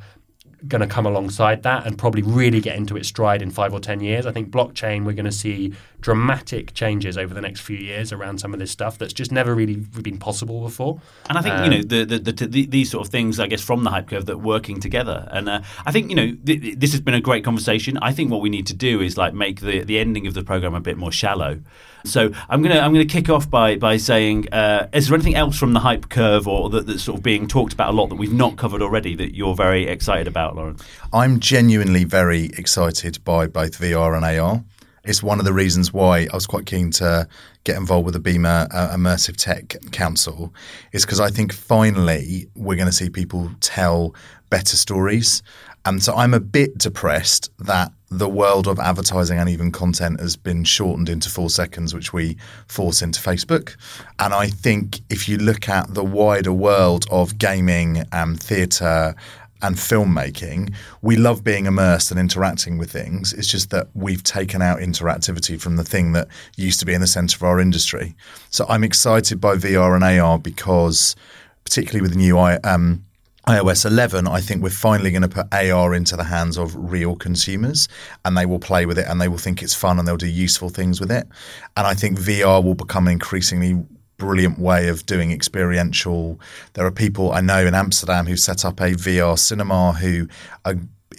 going to come alongside that and probably really get into its stride in five or 10 years. I think blockchain, we're going to see dramatic changes over the next few years around some of this stuff that's just never really been possible before. And I think, um, you know, the, the, the, the, these sort of things, I guess, from the hype curve that working together. And uh, I think, you know, th- this has been a great conversation. I think what we need to do is like make the, the ending of the program a bit more shallow. So I'm gonna I'm gonna kick off by by saying, uh, is there anything else from the hype curve or that, that's sort of being talked about a lot that we've not covered already that you're very excited about, Lawrence? I'm genuinely very excited by both VR and AR. It's one of the reasons why I was quite keen to get involved with the BIMA uh, Immersive Tech Council, is because I think finally we're going to see people tell better stories. And so I'm a bit depressed that the world of advertising and even content has been shortened into four seconds, which we force into Facebook. And I think if you look at the wider world of gaming and theatre and filmmaking, we love being immersed and interacting with things. It's just that we've taken out interactivity from the thing that used to be in the center of our industry. So I'm excited by VR and AR because particularly with the new um, iOS 11, I think we're finally going to put AR into the hands of real consumers and they will play with it and they will think it's fun and they'll do useful things with it. And I think VR will become an increasingly brilliant way of doing experiential. There are people I know in Amsterdam who set up a VR cinema who are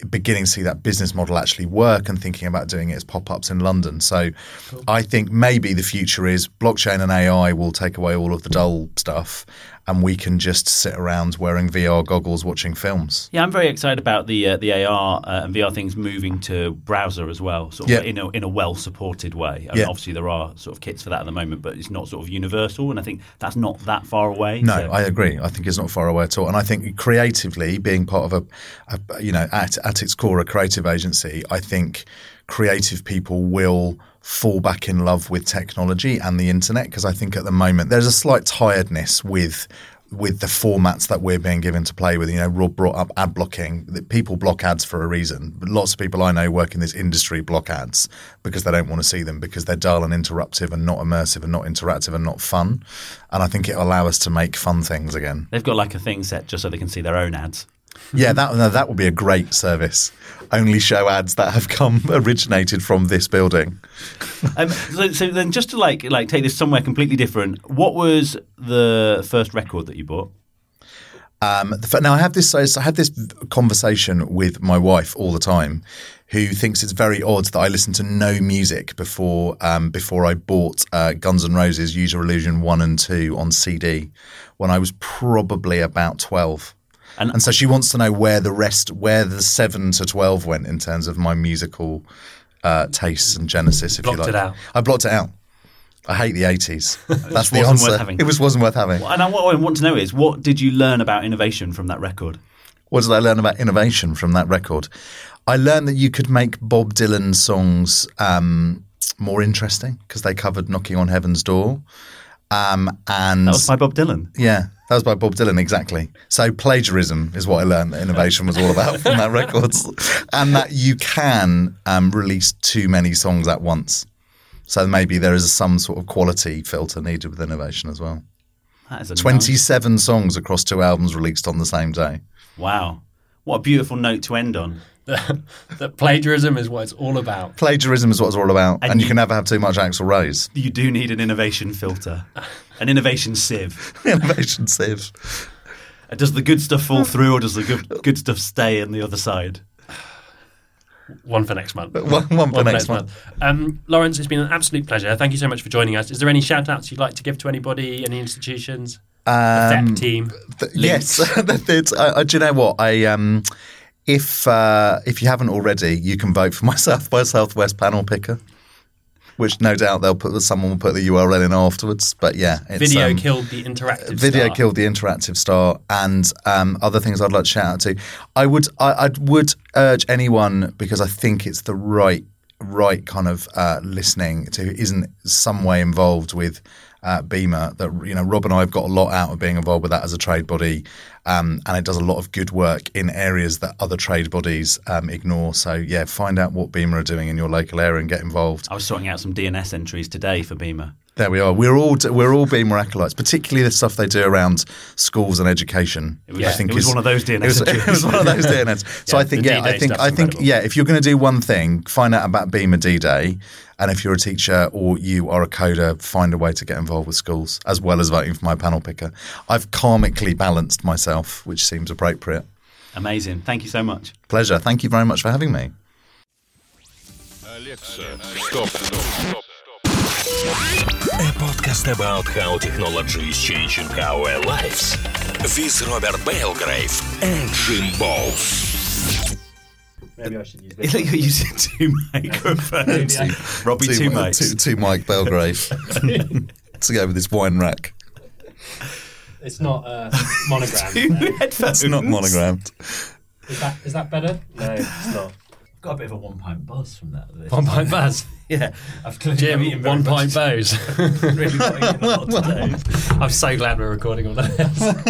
beginning to see that business model actually work and thinking about doing it as pop-ups in London. So cool. I think maybe the future is blockchain and AI will take away all of the dull stuff and we can just sit around wearing VR goggles watching films. Yeah, I'm very excited about the uh, the AR uh, and VR things moving to browser as well, sort of yeah. in a in a well supported way. I mean, yeah. obviously there are sort of kits for that at the moment, but it's not sort of universal, and I think that's not that far away. No, so. I agree. I think it's not far away at all, and I think creatively being part of a, a you know at at its core a creative agency, I think creative people will fall back in love with technology and the internet because I think at the moment there's a slight tiredness with with the formats that we're being given to play with. You know, Rob brought up ad blocking. People block ads for a reason. But lots of people I know work in this industry block ads because they don't want to see them because they're dull and interruptive and not immersive and not interactive and not fun. And I think it'll allow us to make fun things again. They've got like a thing set just so they can see their own ads. Yeah, that that would be a great service. Only show ads that have come originated from this building. um, so, so, then, just to like like take this somewhere completely different, what was the first record that you bought? Um, now I have this. I had this conversation with my wife all the time, who thinks it's very odd that I listened to no music before um, before I bought uh, Guns N' Roses Use Your Illusion one and two on CD when I was probably about twelve. And, and so she wants to know where the rest, where the seven to twelve went in terms of my musical uh, tastes and genesis. If blocked you like, it out. I blocked it out. I hate the eighties. That's the answer. It was wasn't worth having. And what I want to know is, what did you learn about innovation from that record? What did I learn about innovation from that record? I learned that you could make Bob Dylan songs um, more interesting because they covered "Knocking on Heaven's Door." Um, and that was by Bob Dylan. Yeah, that was by Bob Dylan, exactly. So plagiarism is what I learned that innovation was all about from that record, and that you can um, release too many songs at once. So maybe there is some sort of quality filter needed with innovation as well. That is Twenty-seven nice... songs across two albums released on the same day. Wow, what a beautiful note to end on. that plagiarism is what it's all about. Plagiarism is what it's all about, and, and you, you, can never have too much Axl Rose. You do need an innovation filter, an innovation sieve. innovation sieve. Uh, does the good stuff fall through, or does the good, good stuff stay on the other side? One for next month. One, one, one for, next, next month. month. Um, Lawrence, it's been an absolute pleasure. Thank you so much for joining us. Is there any shout outs you'd like to give to anybody, any institutions? Um, team. Th- yes, uh, do you know what I um, if uh, if you haven't already, you can vote for my South by Southwest panel picker, which no doubt they'll put someone will put the URL in afterwards. But yeah, video um, killed the interactive. Video star. killed the interactive star, and um, other things I'd like to shout out to. I would I, I would urge anyone because I think it's the right right kind of uh, listening to who isn't some way involved with at BIMA that you know Rob and I have got a lot out of being involved with that as a trade body, um, and it does a lot of good work in areas that other trade bodies um, ignore. So yeah, find out what BIMA are doing in your local area and get involved. I was sorting out some DNS entries today for BIMA. There we are. We're all we're all BIMA acolytes, particularly the stuff they do around schools and education. Was, I think it was is, one of those DNS. It was, it was one of those DNS. So yeah, I think yeah, I think I think incredible. yeah. If you're going to do one thing, find out about BIMA D Day, and if you're a teacher or you are a coder, find a way to get involved with schools as well as voting for my panel picker. I've karmically balanced myself, which seems appropriate. Amazing. Thank you so much. Pleasure. Thank you very much for having me. Alexa, stop, stop, stop. A podcast about how technology is changing our lives with Robert Belgrave and Jim Bowles. Maybe I should use this. You're using two microphones. Robbie, two, two mics. Two, two Mike Belgrave. to go with this wine rack. It's not uh, monogrammed. two no. headphones. It's not monogrammed. Is that, is that better? No, it's not got a bit of a one pint buzz from that. One pint buzz. yeah, I've clearly Jim, one pint buzz. really I'm so glad we're recording all this.